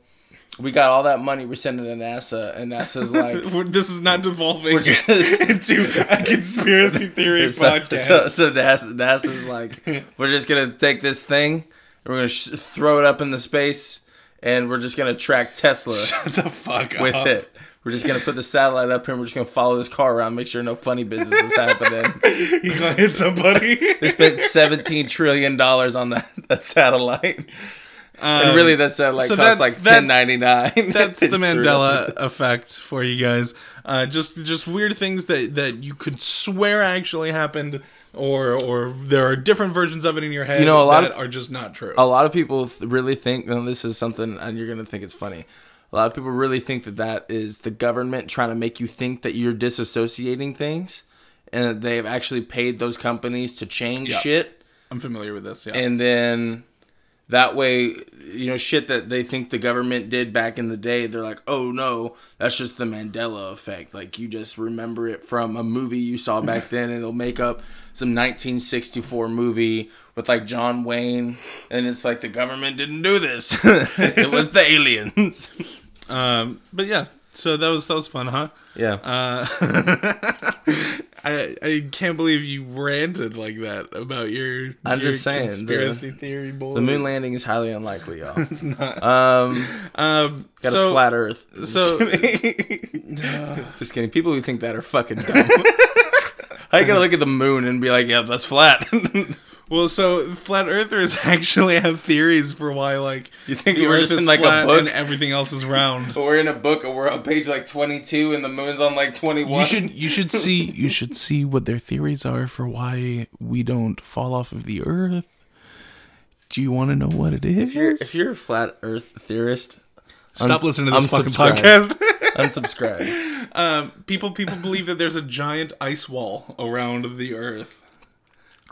we got all that money we're sending to NASA, and NASA's like, [LAUGHS] this is not devolving just- into a conspiracy theory so, podcast. so, so NASA, NASA's like, we're just gonna take this thing, we're gonna sh- throw it up in the space, and we're just gonna track Tesla [LAUGHS] Shut the fuck with up. it. We're just gonna put the satellite up here, and we're just gonna follow this car around, make sure no funny business is happening. [LAUGHS] You gonna hit somebody? They spent seventeen trillion dollars on that that satellite, and really that satellite so costs that's- like ten ninety nine. [LAUGHS] That's the Mandela effect for you guys. Uh, just just weird things that that you could swear actually happened, or or there are different versions of it in your head. You know, a lot that of- are just not true. a lot of people th- really think, and this is something, and you're gonna think it's funny. A lot of people really think that that is the government trying to make you think that you're disassociating things, and that they've actually paid those companies to change Yeah. shit, I'm familiar with this. Yeah. and then that way, you know, shit that they think the government did back in the day, they're like, oh no, that's just the Mandela effect. Like you just remember it from a movie you saw back then, and they'll make up some 1964 movie with like John Wayne, and it's like the government didn't do this; [LAUGHS] it was the aliens. [LAUGHS] um, but yeah, so that was that was fun, huh? Yeah, Uh, [LAUGHS] I I can't believe you ranted like that about your. I'm your just saying, the- conspiracy theory bull. the moon landing is highly unlikely, y'all. [LAUGHS] It's not. Um, um, got so a flat Earth. [LAUGHS] so- just kidding. Just kidding. People who think that are fucking dumb. I you gonna look at the moon and be like, "Yeah, that's flat"? Well, so flat earthers [LAUGHS] actually have theories for why like You think the we're Earth just in, like, a book? and everything else is round. [LAUGHS] we're in a book, and we're on page like twenty-two, and the moon's on like twenty-one. You should you should see you should see what their theories are for why we don't fall off of the earth. Do you want to know what it is? If you're if you're a flat Earth theorist, Stop un- listening to this fucking podcast. [LAUGHS] unsubscribe. um, people people believe that there's a giant ice wall around the earth.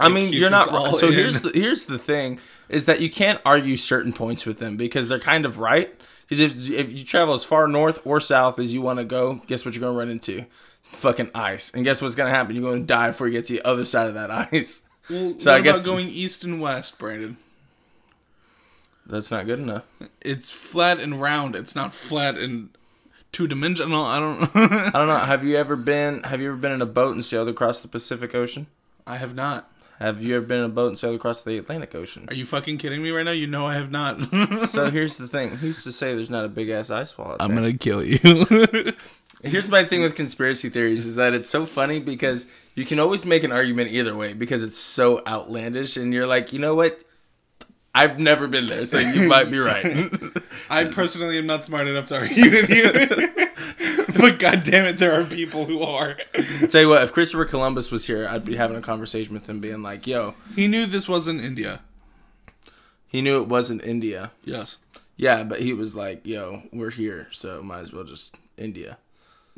I mean, you're not wrong. So in. here's the here's the thing: is that you can't argue certain points with them because they're kind of right. Because if if you travel as far north or south as you want to go, guess what you're gonna run into? Fucking ice. And guess what's gonna happen? You're gonna die before you get to the other side of that [LAUGHS] ice. Well, So I guess- about going east and west, Brandon? That's not good enough. It's flat and round. It's not flat and two dimensional. I don't. [LAUGHS] I don't know. [LAUGHS] Have you ever been? Have you ever been in a boat and sailed across the Pacific Ocean? I have not. Have you ever been in a boat and sailed across the Atlantic Ocean? Are you fucking kidding me right now? You know I have not. [LAUGHS] So here's the thing: who's to say there's not a big ass ice wall? Out there? Gonna kill you. [LAUGHS] Here's my thing with conspiracy theories is that it's so funny because you can always make an argument either way because it's so outlandish and you're like, you know what? I've never been there, so you might be right. [LAUGHS] I personally am not smart enough to argue with you. But god damn it, there are people who are. Tell you what, if Christopher Columbus was here, I'd be having a conversation with him, being like, "Yo, He knew this wasn't India. he knew it wasn't India. Yes. Yeah, but he was like, "Yo, we're here, so might as well just India."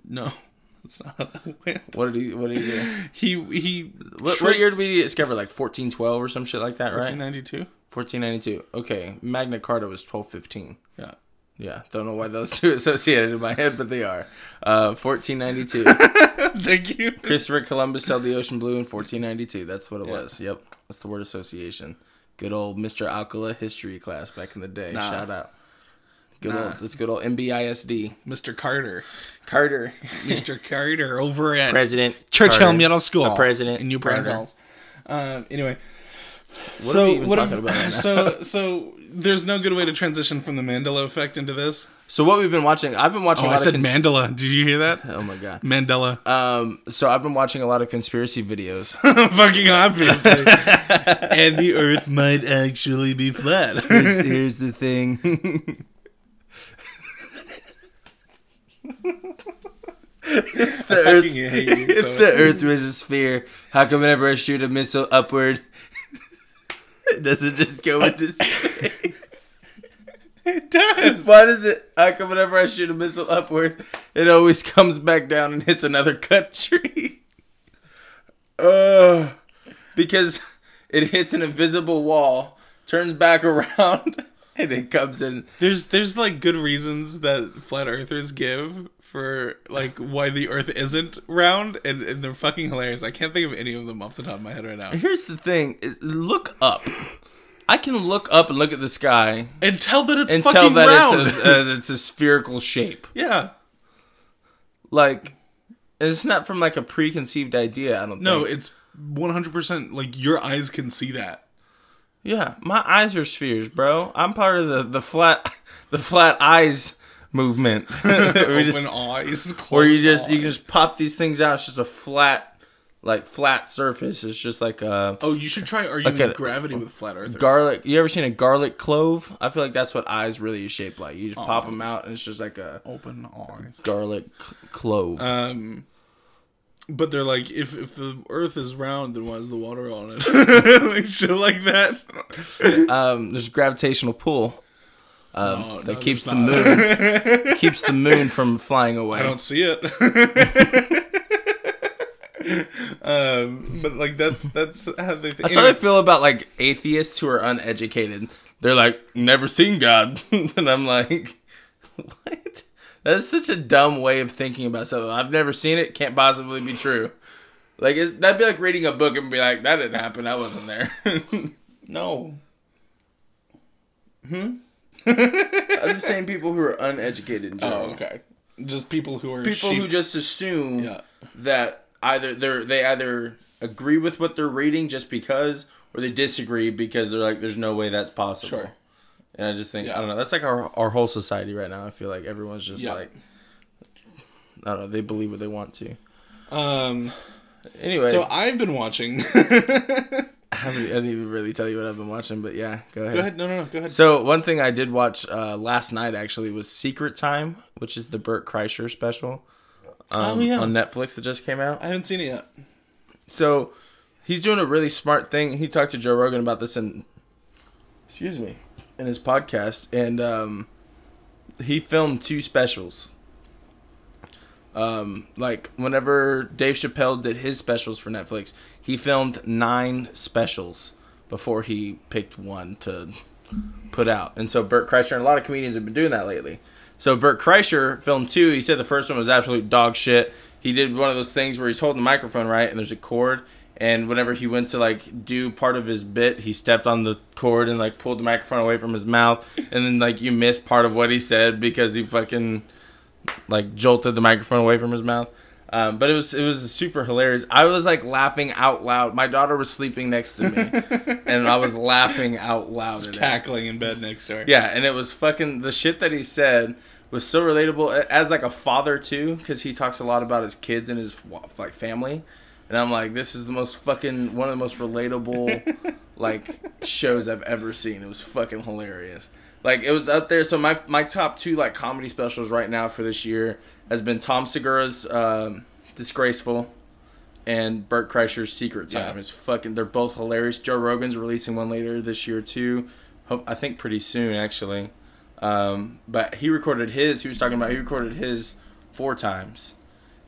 No. [LAUGHS] That's not how that went. What did he? What did he do? He he What, what year did we discover? Like 1412 or some shit like that, right? 1992? 1492. Okay, Magna Carta was 1215. Yeah. Yeah, don't know why those two [LAUGHS] associated in my head, but they are. Uh, 1492. [LAUGHS] Thank you. Christopher Columbus sailed the ocean blue in 1492. That's what it was. Yep, that's the word association. Good old Mr. Alcala history class back in the day. Nah. Shout out. Good Nah. old. That's good old NBISD. Mr. Carter. Carter, [LAUGHS] Mr. Carter over at President Churchill Carter. Middle School. The president in New. Braunfels. Um, anyway, What so are we even what about? Right so so there's no good way to transition from the Mandela effect into this. So what we've been watching, I've been watching Oh, a I lot said of cons- Mandela. Did you hear that? Oh my god. Mandela. Um, so I've been watching a lot of conspiracy videos. [LAUGHS] Fucking obviously. [LAUGHS] and the Earth might actually be flat. [LAUGHS] here's, here's the thing. the Earth, fucking you if so the Earth was a sphere, how come whenever I shoot a missile upward, it doesn't just go into [LAUGHS] space? it does. Why does it? How come whenever I shoot a missile upward, it always [LAUGHS] comes back down and hits another country? [LAUGHS] Uh, because it hits an invisible wall, turns back around, and it comes in. There's there's like good reasons that flat earthers give for like why the earth isn't round and, and they're fucking hilarious. I can't think of any of them off the top of my head right now. Here's the thing: is look up. I can look up and look at the sky And tell that it's and fucking tell that round. it's a, uh, it's a spherical shape. [LAUGHS] yeah. Like, it's not from like a preconceived idea. I don't No, think. it's 100% like your eyes can see that. Yeah, my eyes are spheres, bro. I'm part of the the flat [LAUGHS] the flat eyes movement. Open just, eyes. where you just you can just pop these things out. It's just a flat like flat surface. It's just like a Oh, you should try arguing Okay. gravity with flat earthers. garlic. You ever seen a garlic clove? I feel like that's what eyes really is shaped like. You just pop them out, and it's just like a Open eyes. garlic c- clove. Um, but they're like, if if the Earth is round, then why is the water on it? [LAUGHS] like shit like that. um, there's a gravitational pull um, Oh, that no, keeps the moon [LAUGHS] keeps the moon from flying away. I don't see it. [LAUGHS] um, but like that's that's how they think. That's how I feel about like atheists who are uneducated. They're like, never seen God, [LAUGHS] and I'm like, what? That's such a dumb way of thinking about something. I've never seen it. Can't possibly be true. Like it, that'd be like reading a book and be like, that didn't happen. I wasn't there. no. [LAUGHS] I'm just saying people who are uneducated in general. Oh, okay. Just people who are People sheep. who just assume Yeah. that either they're they either agree with what they're reading just because, or they disagree because they're like, there's no way that's possible. Sure. And I just think Yeah. I don't know. That's like our our whole society right now. I feel like everyone's just Yeah. like I don't know. They believe what they want to. Um. Anyway, So I've been watching. [LAUGHS] I, haven't, I didn't even really tell you what I've been watching, but yeah, go ahead. Go ahead. No, no, no. Go ahead. So one thing I did watch uh, last night actually was Secret Time, which is the Bert Kreischer special um, Oh, yeah. on Netflix that just came out. I haven't seen it yet. So he's doing a really smart thing. He talked to Joe Rogan about this in excuse me in his podcast, and um, he filmed two specials. Um, like whenever Dave Chappelle did his specials for Netflix, he filmed nine specials before he picked one to put out. And so Bert Kreischer and a lot of comedians have been doing that lately. So Bert Kreischer filmed two. He said the first one was absolute dog shit. He did one of those things where he's holding the microphone right, and there's a cord. And whenever he went to like do part of his bit, he stepped on the cord and like pulled the microphone away from his mouth. And then like you missed part of what he said because he fucking like jolted the microphone away from his mouth. Um, but it was it was super hilarious. I was like laughing out loud. My daughter was sleeping next to me, [LAUGHS] and I was laughing out loud. it. Cackling in bed next to her. Yeah, and it was fucking the shit that he said was so relatable as like a father too, because he talks a lot about his kids and his like family, and I'm like, this is the most fucking one of the most relatable [LAUGHS] like shows I've ever seen. It was fucking hilarious. Like it was up there. So my my top two like comedy specials right now for this year has been Tom Segura's um, Disgraceful and Bert Kreischer's Secret Time. Yeah. It's fucking. They're both hilarious. Joe Rogan's releasing one later this year too. Hope, I think pretty soon actually. Um, but he recorded his. He was talking about he recorded his four times,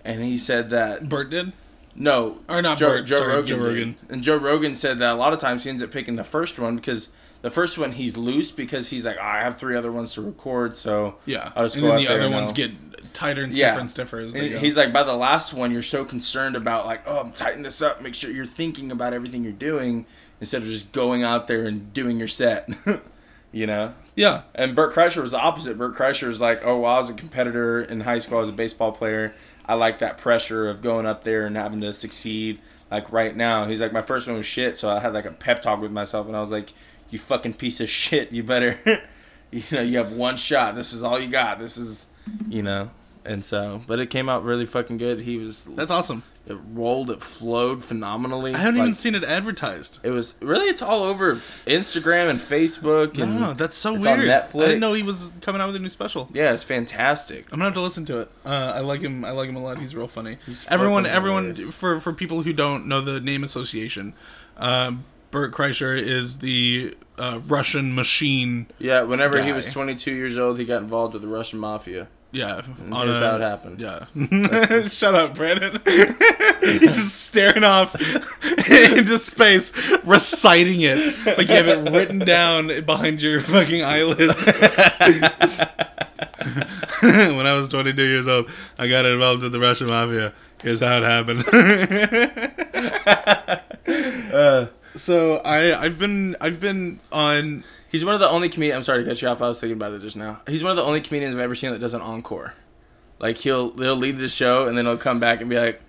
and he said that Bert did. no, Or not Joe, Bert, Joe sorry, Rogan. Joe. Rogan. And Joe Rogan said that a lot of times he ends up picking the first one because the first one he's loose because he's like, "Oh, I have three other ones to record, so Yeah. I'll just and then out the other ones I'll- get tighter and Yeah. stiffer and stiffer as they And go. he's like, by the last one, you're so concerned about like, oh, tighten this up. Make sure you're thinking about everything you're doing instead of just going out there and doing your set. [LAUGHS] you know. yeah. And Bert Kreischer was the opposite. Bert Kreischer was like, oh, well, I was a competitor in high school. I was a baseball player. I like that pressure of going up there and having to succeed. like right now. He's like, my first one was shit, so I had like a pep talk with myself, and I was like, you fucking piece of shit, you better, [LAUGHS] you know, you have one shot. This is all you got. This is, you know, and so, but it came out really fucking good. He was, That's awesome. it rolled, it flowed phenomenally. I haven't even seen it advertised. It was really, it's all over Instagram and Facebook, and No, that's so weird. I didn't know he was coming out with a new special. yeah, it's fantastic. I'm gonna have to listen to it. Uh, I like him. I like him a lot. He's real funny. He's everyone, everyone, hilarious. for for people who don't know the name association, um, Bert Kreischer is the uh, Russian machine. Yeah, whenever he was 22 years old, he got involved with the Russian mafia. Yeah, here's how it happened. Yeah. [LAUGHS] Shut up, Brandon. [LAUGHS] He's just staring off [LAUGHS] into space, reciting it like you have it written down behind your fucking eyelids. when I was 22 years old, I got involved with the Russian mafia. Here's how it happened. So I I've been I've been on He's one of the only comedians. I'm sorry to cut you off. I was thinking about it just now. He's one of the only comedians I've ever seen that does an encore. Like he'll he'll leave the show and then he'll come back and be like,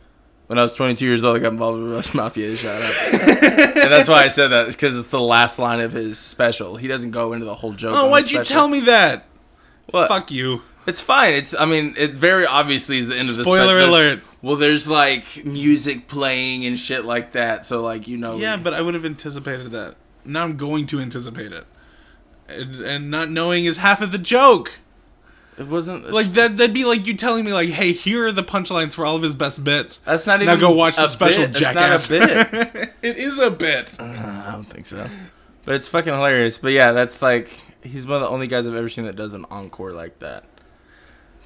"When I was 22 years old, I got involved with the Russian mafia." Shut up. [LAUGHS] and that's why I said that because it's the last line of his special. He doesn't go into the whole joke. Oh, why'd you tell me that? What? Fuck you. It's fine. It's I mean, it very obviously is the end of the Spoiler alert. Well, there's like music playing and shit like that. So like you know. Yeah, but I would have anticipated that. Now I'm going to anticipate it. And, and not knowing is half of the joke. it wasn't Like that that'd be like you telling me like, "Hey, here are the punchlines for all of his best bits." That's not even. Now go watch the special, bit. jackass. It's not a bit. [LAUGHS] it is a bit. Uh, I don't think so. But it's fucking hilarious. But yeah, that's like he's one of the only guys I've ever seen that does an encore like that.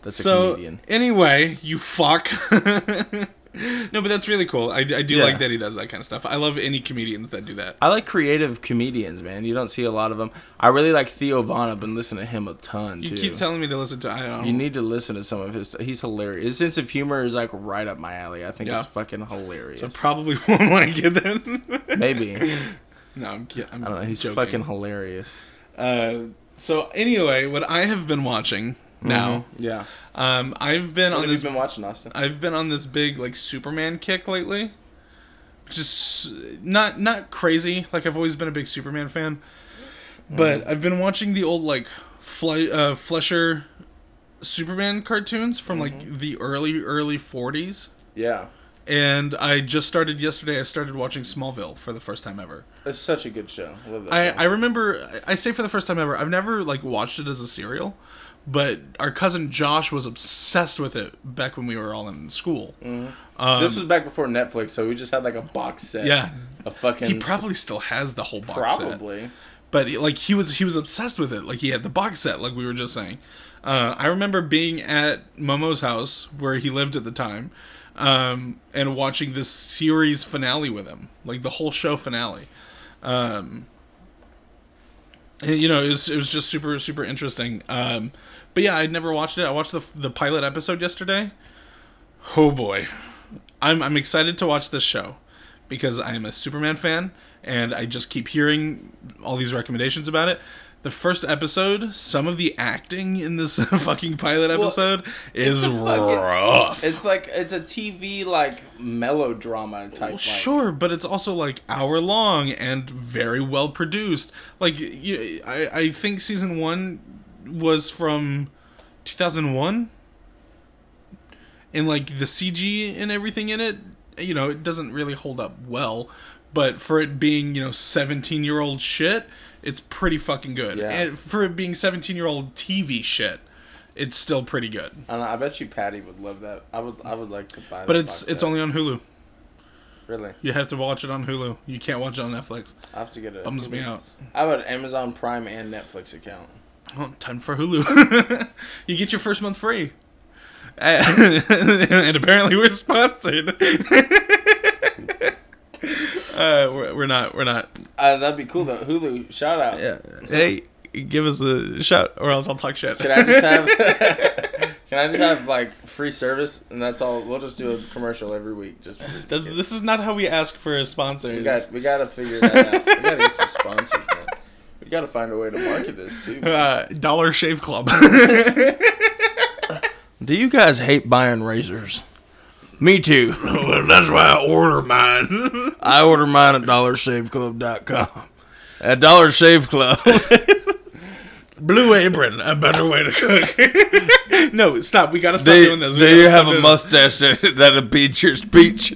That's a So comedian. anyway, you fuck. [LAUGHS] no, but that's really cool. I, I do Yeah. like that he does that kind of stuff. I love any comedians that do that. I like creative comedians, man. You don't see a lot of them. I really like Theo Von. I've been listening to him a ton You too. keep telling me to listen to. I don't. you need to listen to some of his. He's hilarious. His sense of humor is like right up my alley. I think Yeah. it's fucking hilarious. I probably [LAUGHS] won't like it then. Maybe [LAUGHS] no, I'm kidding. I'm I don't know. He's joking. fucking hilarious. Uh, so anyway, what I have been watching now, Yeah. um, I've been What on this. been watching, Austin? I've been on this big like Superman kick lately, which is not not crazy. Like I've always been a big Superman fan, but I've been watching the old like Fle- uh, Fleischer Superman cartoons from like the early early 40s. Yeah. And I just started yesterday. I started watching Smallville for the first time ever. It's such a good show. I, show. I remember I say for the first time ever. I've never like watched it as a serial, but our cousin Josh was obsessed with it back when we were all in school. Um, this was back before Netflix, so we just had like a box set. yeah, A fucking he probably still has the whole box set. probably. But like he was he was obsessed with it. Like he had the box set, like we were just saying. Uh, I remember being at Momo's house where he lived at the time, um, and watching this series finale with him, like the whole show finale. Um, you know, it was it was just super super interesting. Um, but yeah, I'd never watched it. I watched the the pilot episode yesterday. Oh boy, I'm I'm excited to watch this show because I am a Superman fan and I just keep hearing all these recommendations about it. The first episode, some of the acting in this [LAUGHS] fucking pilot episode is a fucking- rough. It's like it's a TV like melodrama type. Well, like- sure, but it's also like hour long and very well produced. Like, you, I, I think season one was from 2001, and like the CG and everything in it, you know, it doesn't really hold up well. But for it being, you know, 17 year old shit, it's pretty fucking good. Yeah. And for being 17 year old TV shit, it's still pretty good. I, know, I bet you Patty would love that. I would. I would like to buy. But it's it's set. only on Hulu. really. You have to watch it on Hulu. You can't watch it on Netflix. I have to get it. Bums me out. I have an Amazon Prime and Netflix account. Oh, time for Hulu. [LAUGHS] you get your first month free. [LAUGHS] and apparently we're sponsored. [LAUGHS] uh, we're, we're not. We're not. Uh, that'd be cool though. Hulu, shout out. Yeah. Hey, give us a shout, or else I'll talk shit. Can I just have? [LAUGHS] can I just have like free service and that's all? We'll just do a commercial every week. Just for this is not how we ask for sponsors. we got we gotta figure that out. We gotta get some sponsors, man. We gotta find a way to market this too. uh, Dollar Shave Club. [LAUGHS] [LAUGHS] Do you guys hate buying razors? Me too. [LAUGHS] well, that's why I order mine. [LAUGHS] I order mine at dollarshaveclub.com. At Dollar Shave Club. [LAUGHS] Blue Apron, a better way to cook. no, stop. We gotta stop they, doing this. We they gotta have a mustache that, that'll beat your speech.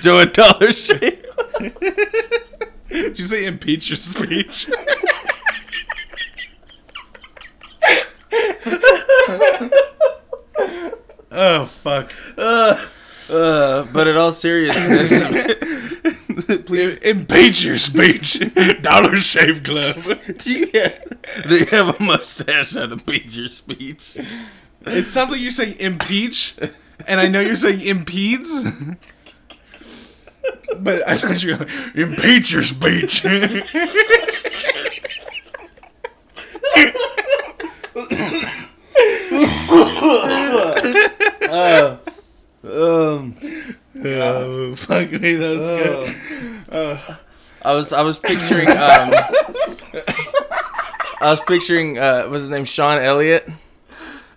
Joe at Dollar Shave. Did you say impeach your speech? Oh fuck! Uh, but in all seriousness, [LAUGHS] Please impeach your speech. Dollar Shave Club. do you, do you have a mustache that'll beat your speech? It sounds like you're saying impeach, and I know you're saying impedes. But I thought you were like, impeach your speech. [LAUGHS] Um, oh, fuck me, that's [LAUGHS] good. I was I was picturing um, I was picturing uh, what's his name Sean Elliott,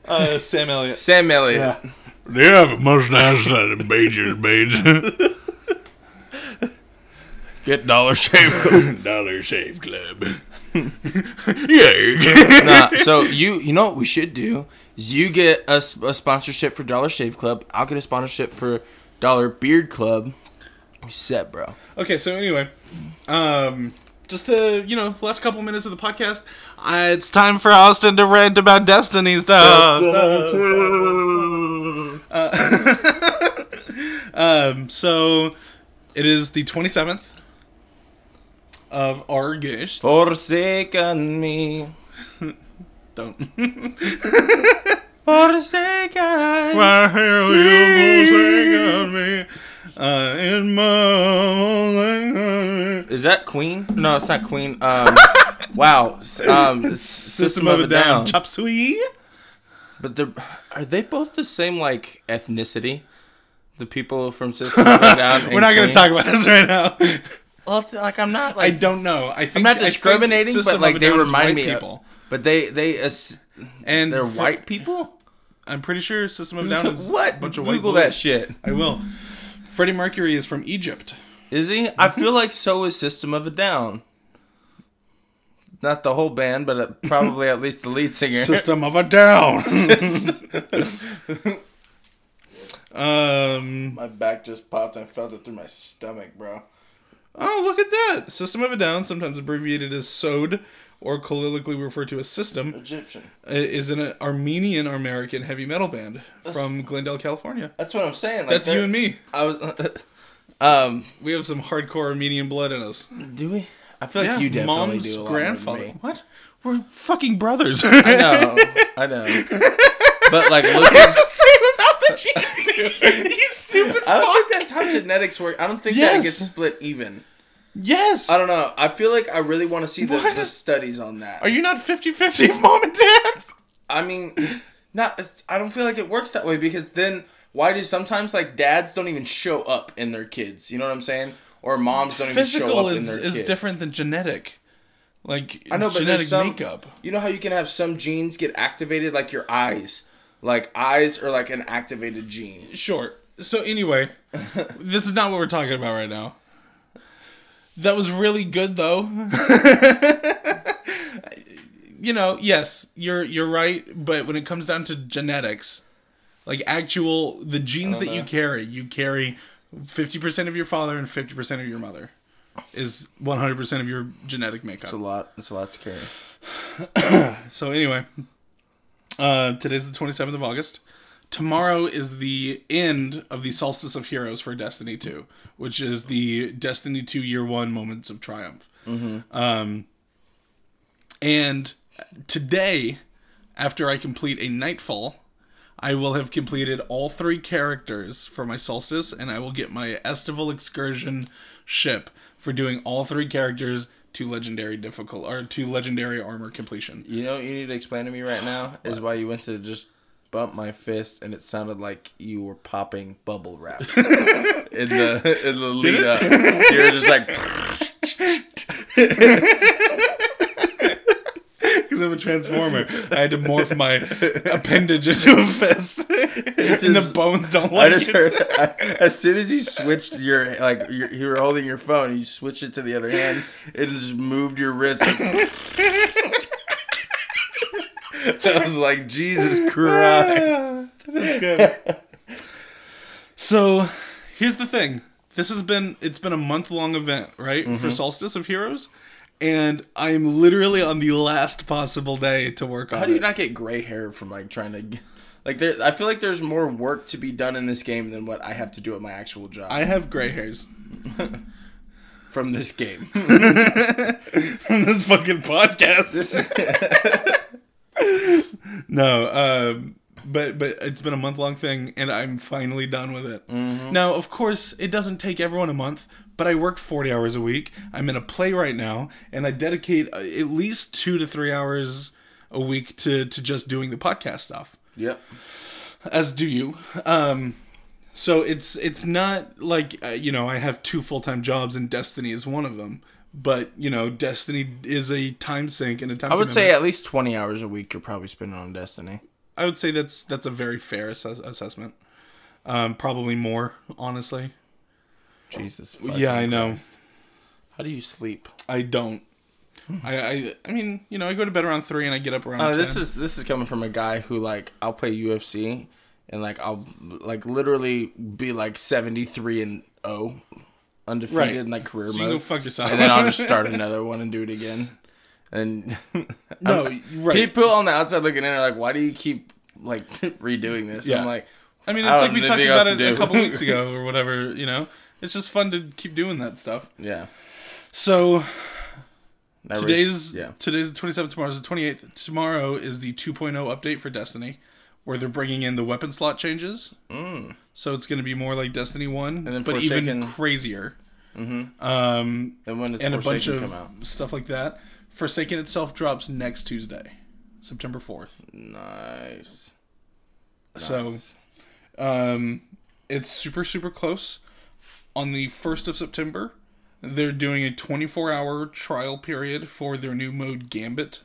Uh, Sam Elliott. Sam Elliott. Do you have a mustache that impeach your speech? Get Dollar Shave. Club. [LAUGHS] Dollar Shave Club. Yeah. nah, so you you know what we should do is you get a sponsorship for Dollar Shave Club. I'll get a sponsorship for Dollar Beard Club. We set, bro. Okay, so anyway, um, just to you know, last couple minutes of the podcast, uh, it's time for Austin to rant about Destiny stuff. Uh, [LAUGHS] um, so it is the twenty seventh of August. Forsaken me. [LAUGHS] Don't. [LAUGHS] Forsaken. Why hell you forsaken me? Uh, in my Is that Queen? No, it's not Queen. Um, [LAUGHS] wow. Um, S- System of a Down, chop suey. But they're are they both the same like ethnicity? The people from System of a Down. We're not going to talk about this right now. Well, it's like I'm not Like, I don't know. I think I'm not discriminating, but like they remind me people, of. But they they ass- and they're for- white people. I'm pretty sure System of a Down [LAUGHS] is what? a bunch of white. Google boys. that shit. I will. Freddie Mercury is from Egypt. Is he? I feel like so is System of a Down. Not the whole band, but uh, probably at least the lead singer. [LAUGHS] System of a Down. [LAUGHS] um. My back just popped. I felt it through my stomach, bro. Oh, look at that! System of a Down, sometimes abbreviated as SOD or colloquially referred to as System, Egyptian. is an Armenian American heavy metal band from Glendale, California. That's what I'm saying. Like That's you and me. I was. [LAUGHS] um. We have some hardcore Armenian blood in us. Do we? I feel like you definitely do. A lot grandfather. grandfather. What? We're fucking brothers. I know. I know. [LAUGHS] But like, look at. same amount that you do. You stupid I don't think that's how genetics work. I don't think that Yes. gets split even. Yes. I don't know. I feel like I really want to see the, What? the studies on that. Are you not 50-50 [LAUGHS] mom and dad? I mean, not. I don't feel like it works that way because then why do sometimes like dads don't even show up in their kids? You know what I'm saying? Or moms don't even show Physical up is, in their is kids. different than genetic. Like I know, but genetic there's some, makeup. You know how you can have some genes get activated, like your eyes. Like eyes are like an activated gene. Sure. So anyway, [LAUGHS] this is not what we're talking about right now. That was really good though. [LAUGHS] you know, yes, you're you're right, but when it comes down to genetics, like actual the genes that you carry, you carry 50% of your father and 50% of your mother is 100% of your genetic makeup. It's a lot. It's a lot to carry. [COUGHS] So anyway, uh, today's the 27th of August. Tomorrow is the end of the Solstice of Heroes for Destiny 2, which is the Destiny 2 Year 1 Moments of Triumph. Um, and today, after I complete a Nightfall, I will have completed all three characters for my Solstice, and I will get my Estival Excursion ship for doing all three characters to legendary difficult or to legendary armor completion. You know what you need to explain to me right now is why you went to just bump my fist and it sounded like you were popping bubble wrap [LAUGHS] in the in the lead up. You were just like [LAUGHS] [LAUGHS] because I'm a transformer. I had to morph my appendage into a fist, [LAUGHS] and the bones don't I like just it. heard as soon as you switched your like your, you were holding your phone, you switched it to the other hand, it just moved your wrist. [LAUGHS] I was like, Jesus Christ! That's good. so, here's the thing. This has been it's been a month long event, right? Mm-hmm. For Solstice of Heroes. And I'm literally on the last possible day to work on How do you it. not get gray hair from like trying to? g- Like there, I feel like there's more work to be done in this game than what I have to do at my actual job I have gray hairs [LAUGHS] from this game. [LAUGHS] from this fucking podcast. [LAUGHS] no, um, but but it's been a month long thing, and I'm finally done with it. Now, of course, it doesn't take everyone a month, but I work 40 hours a week. I'm in a play right now, and I dedicate uh, at least two to three hours a week to to just doing the podcast stuff yep. as do you. Um, so it's it's not like uh, you know I have two full time jobs and Destiny is one of them. But you know, Destiny is a time sink and a time. I would say at least twenty hours a week you're probably spending on Destiny. I would say that's that's a very fair assess- assessment. Um, probably more, honestly. Jesus. yeah, I know. Christ. How do you sleep? I don't. I, I I mean, you know, I go to bed around three and I get up around. Uh, 10. this is this is coming from a guy who like I'll play UFC and like I'll like literally be like seventy three and oh undefeated Right. in like career so you go mode, fuck yourself. and then I'll just start [LAUGHS] another one and do it again. And [LAUGHS] no, right. people on the outside looking in are like, "Why do you keep like [LAUGHS] redoing this?" Yeah. I'm like, I mean, it's don't like we talked about it a couple weeks ago or whatever. You know, it's just fun to keep doing that stuff. "Yeah." So today's yeah. today's the 27th. Tomorrow's the 28th. Tomorrow is the 2.0 update for Destiny, where they're bringing in the weapon slot changes. Mm. So it's going to be more like Destiny One, then but even crazier. Mm-hmm. Um, And when does and a bunch of stuff like that. Forsaken itself drops next Tuesday, September 4th. Nice. So Um, it's super super close. On the first of September, they're doing a 24 hour trial period for their new mode Gambit,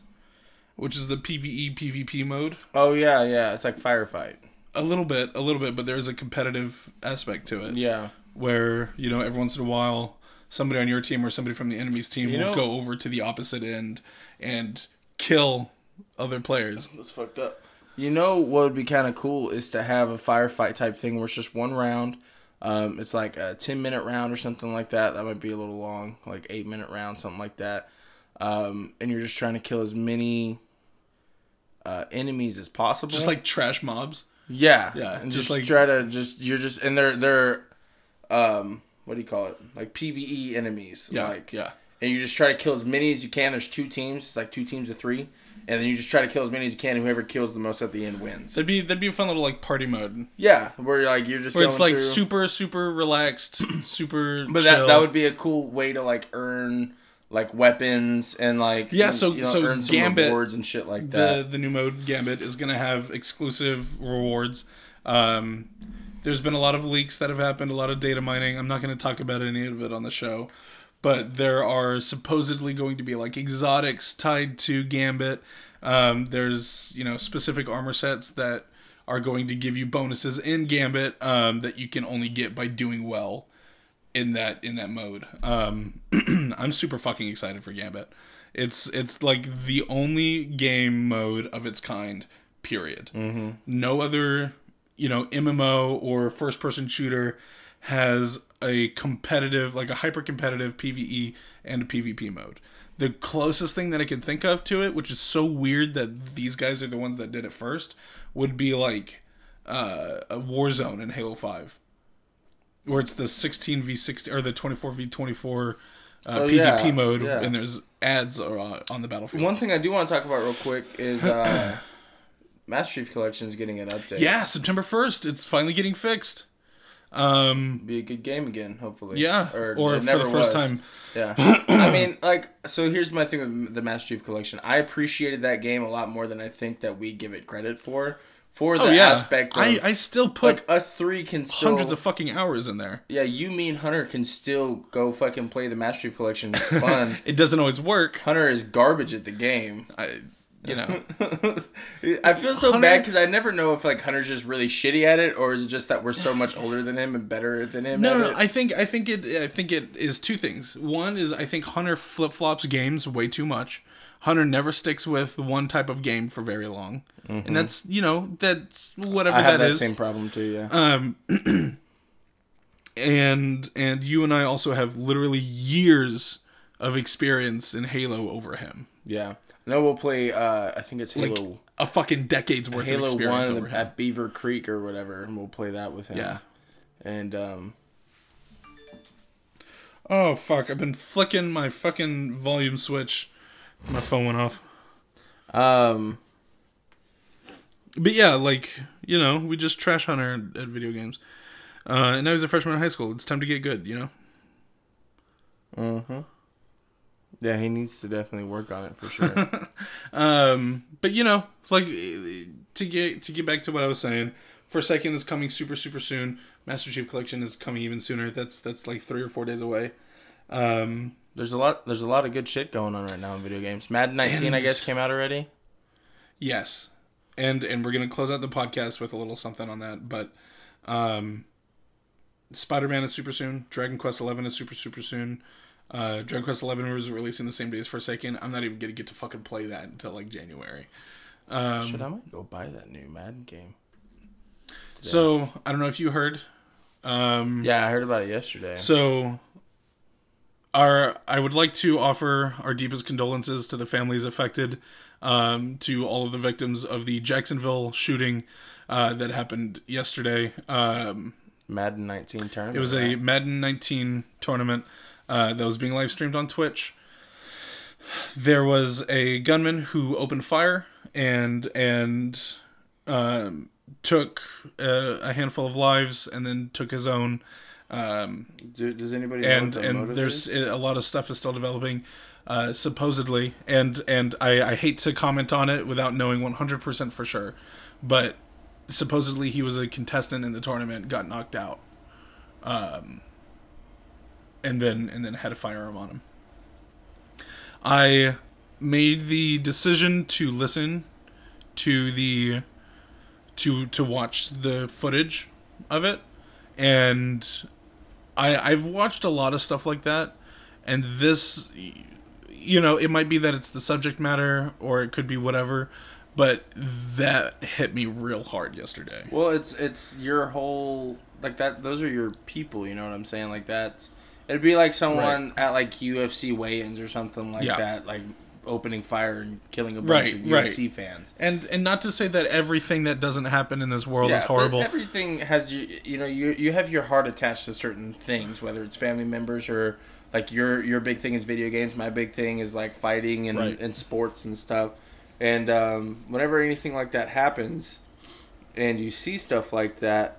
which is the PVE PvP mode. oh yeah, yeah, it's like firefight. A little bit, a little bit, but there's a competitive aspect to it Yeah. where you know every once in a while somebody on your team or somebody from the enemy's team You will know- go over to the opposite end and kill other players. That's fucked up. You know what would be kind of cool is to have a firefight type thing where it's just one round. Um, it's like a ten minute round or something like that. That might be a little long, like eight minute round, something like that. Um, and you're just trying to kill as many uh, enemies as possible. Just like trash mobs. yeah, Yeah, and just just, like- try to just you're just and they're they're um what do you call it like PVE enemies Yeah, like yeah. and you just try to kill as many as you can. There's two teams, it's like two teams of three, and then you just try to kill as many as you can. And whoever kills the most at the end wins. That'd be that'd be a fun little like party mode Yeah, where like you're just where it's like through- super super relaxed, [CLEARS THROAT] super. But chill. that that would be a cool way to like earn like weapons and like Yeah, you- so- you know, so earn some Gambit- rewards and shit like the that. the new mode Gambit is gonna have exclusive rewards. Um, there's been a lot of leaks that have happened, a lot of data mining. I'm not gonna talk about any of it on the show, but there are supposedly going to be like exotics tied to Gambit. Um, there's you know specific armor sets that are going to give you bonuses in Gambit um, that you can only get by doing well in that in that mode. Um, [CLEARS THROAT] I'm super fucking excited for Gambit. It's it's like the only game mode of its kind. Period. Mm-hmm. No other you know MMO or first person shooter has a competitive like a hyper competitive PVE and PvP mode. The closest thing that I can think of to it, which is so weird that these guys are the ones that did it first, would be like uh, a Warzone in Halo Five where it's the 16 v 16 or the 24 v 24 uh, Oh, PvP yeah, mode, yeah. and there's ads on the battlefield. One thing I do want to talk about real quick is uh, [CLEARS THROAT] Master Chief Collection is getting an update. Yeah, September 1st, it's finally getting fixed. Um, be a good game again, hopefully. yeah, or, it for the never first was. time. Yeah. [CLEARS THROAT] I mean, like, so here's my thing with the Master Chief Collection. I appreciated that game a lot more than I think that we give it credit for. For the Oh yeah, aspect of, I I still put like, us three can still. hundreds of fucking hours in there. Yeah, you mean Hunter can still go fucking play the Master Chief Collection. It's [LAUGHS] fun. It doesn't always work. Hunter is garbage at the game. I You know, [LAUGHS] I feel so Hunter- bad because I never know if like Hunter's just really shitty at it, or is it just that we're so much older than him and better than him? no, no? I think I think it I think it is two things. One is I think Hunter flip flops games way too much. Hunter never sticks with one type of game for very long, and that's you know that's whatever Mm-hmm. I have that that is. same problem too. Yeah. Um, [CLEARS THROAT] and and you and I also have literally years of experience in Halo over him, yeah. No, we'll play. uh I think it's like Halo. a fucking decade's worth of Halo experience One at Beaver Creek or whatever, and we'll play that with him. Yeah. And um, Oh fuck! I've been flicking my fucking volume switch. My phone went off. um, But yeah, like you know, we just trash Hunter at video games. Uh, and now he's a freshman in high school. It's time to get good, you know. mhm. Yeah, he needs to definitely work on it for sure. [LAUGHS] Um, but you know, like to get to get back to what I was saying, Forsaken is coming super super soon. Master Chief Collection is coming even sooner. That's that's like three or four days away. Um, there's a lot. There's a lot of good shit going on right now in video games. Madden 19, I guess, came out already. yes, and and we're gonna close out the podcast with a little something on that. But um, Spider Man is super soon. Dragon Quest Eleven is super super soon. Uh, Dragon Quest Eleven was releasing the same day as Forsaken. I'm not even gonna get to fucking play that until like January. Um, Shit, I might go buy that new Madden game. so I don't know if you heard. Um, Yeah, I heard about it yesterday. So, our I would like to offer our deepest condolences to the families affected, um, to all of the victims of the Jacksonville shooting uh, that happened yesterday. Um, Madden 19 tournament. it was a? Madden 19 tournament uh, that was being live streamed on Twitch. There was a gunman who opened fire and and um, took a, a handful of lives and then took his own. Um, Do, does anybody know and and there's is? a lot of stuff is still developing uh, supposedly and and I, I hate to comment on it without knowing 100% for sure but supposedly he was a contestant in the tournament got knocked out um, and then and then had a firearm on him i made the decision to listen to the to to watch the footage of it and I I've watched a lot of stuff like that, and this, you know, it might be that it's the subject matter or it could be whatever, but that hit me real hard yesterday. Well, it's it's your whole like that. Those are your people. You know what I'm saying? Like that's. It'd be like someone at like UFC weigh-ins or something like Yeah. that, like opening fire and killing a bunch Right, of right. UFC fans. And and not to say that everything that doesn't happen in this world is but horrible. everything has you. You know, you you have your heart attached to certain things, whether it's family members or like your your big thing is video games. My big thing is like fighting and Right. and sports and stuff. And um, whenever anything like that happens, and you see stuff like that,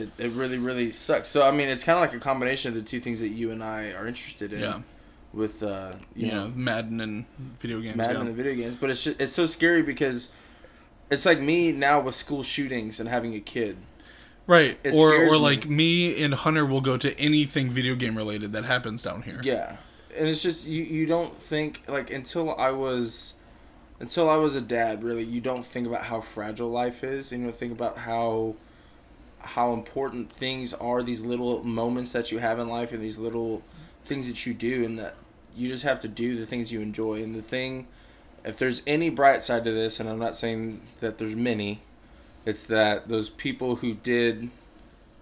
it, it really really sucks. So I mean, it's kind of like a combination of the two things that you and I are interested in. Yeah. With uh, you, you know, know, Madden and video games. Madden yeah. and the video games, but it's just, it's so scary because it's like me now with school shootings and having a kid. right. it Or or me. like me and Hunter will go to anything video game related that happens down here. Yeah, and it's just you you don't think like until I was until I was a dad, really, you don't think about how fragile life is, and you don't think about how how important things are. These little moments that you have in life, and these little things that you do, and that you just have to do the things you enjoy. And the thing, if there's any bright side to this, and I'm not saying that there's many, it's that those people who did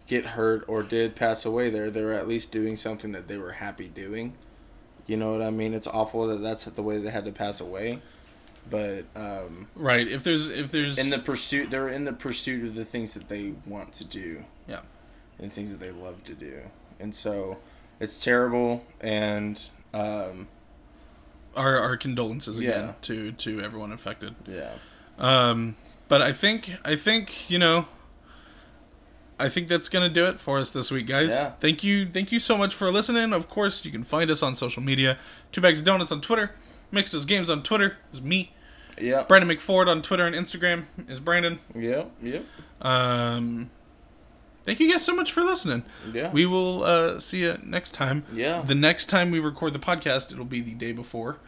get hurt or did pass away there, they were at least doing something that they were happy doing. You know what I mean? It's awful that that's the way they had to pass away, but um, Right. If there's if there's in the pursuit, they're in the pursuit of the things that they want to do yeah. and things that they love to do, and so it's terrible. And um, Our our condolences again Yeah. to to everyone affected. yeah, Um, but I think I think you know. I think that's gonna do it for us this week, guys. Yeah. Thank you, thank you so much for listening. Of course, you can find us on social media. Two bags of donuts on Twitter. Mixed as games on Twitter is me. Yeah, Brandon McFord on Twitter and Instagram is Brandon. yeah, yeah, Um, thank you guys so much for listening. yeah. We will uh, see you next time. Yeah. The next time we record the podcast, it'll be the day before.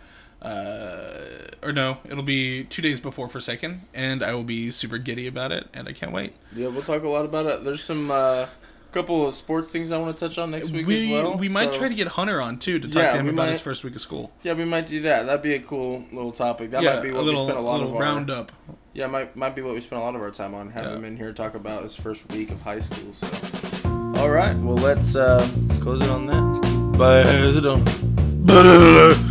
Uh, or or no, it'll be two days before Forsaken, and I will be super giddy about it, and I can't wait. Yeah, we'll talk a lot about it. There's some uh, couple of sports things I want to touch on next week we as well. we might so- try to get Hunter on too to talk Yeah, to him we about his first week of school. Yeah, we might do that. That'd be a cool little topic. That yeah, might be what little, we spent a lot little of our roundup. Yeah, might might be what we spent a lot of our time on. Have Yeah. him in here talk about his first week of high school. So, all right, well let's uh, close it on that. Bye. But,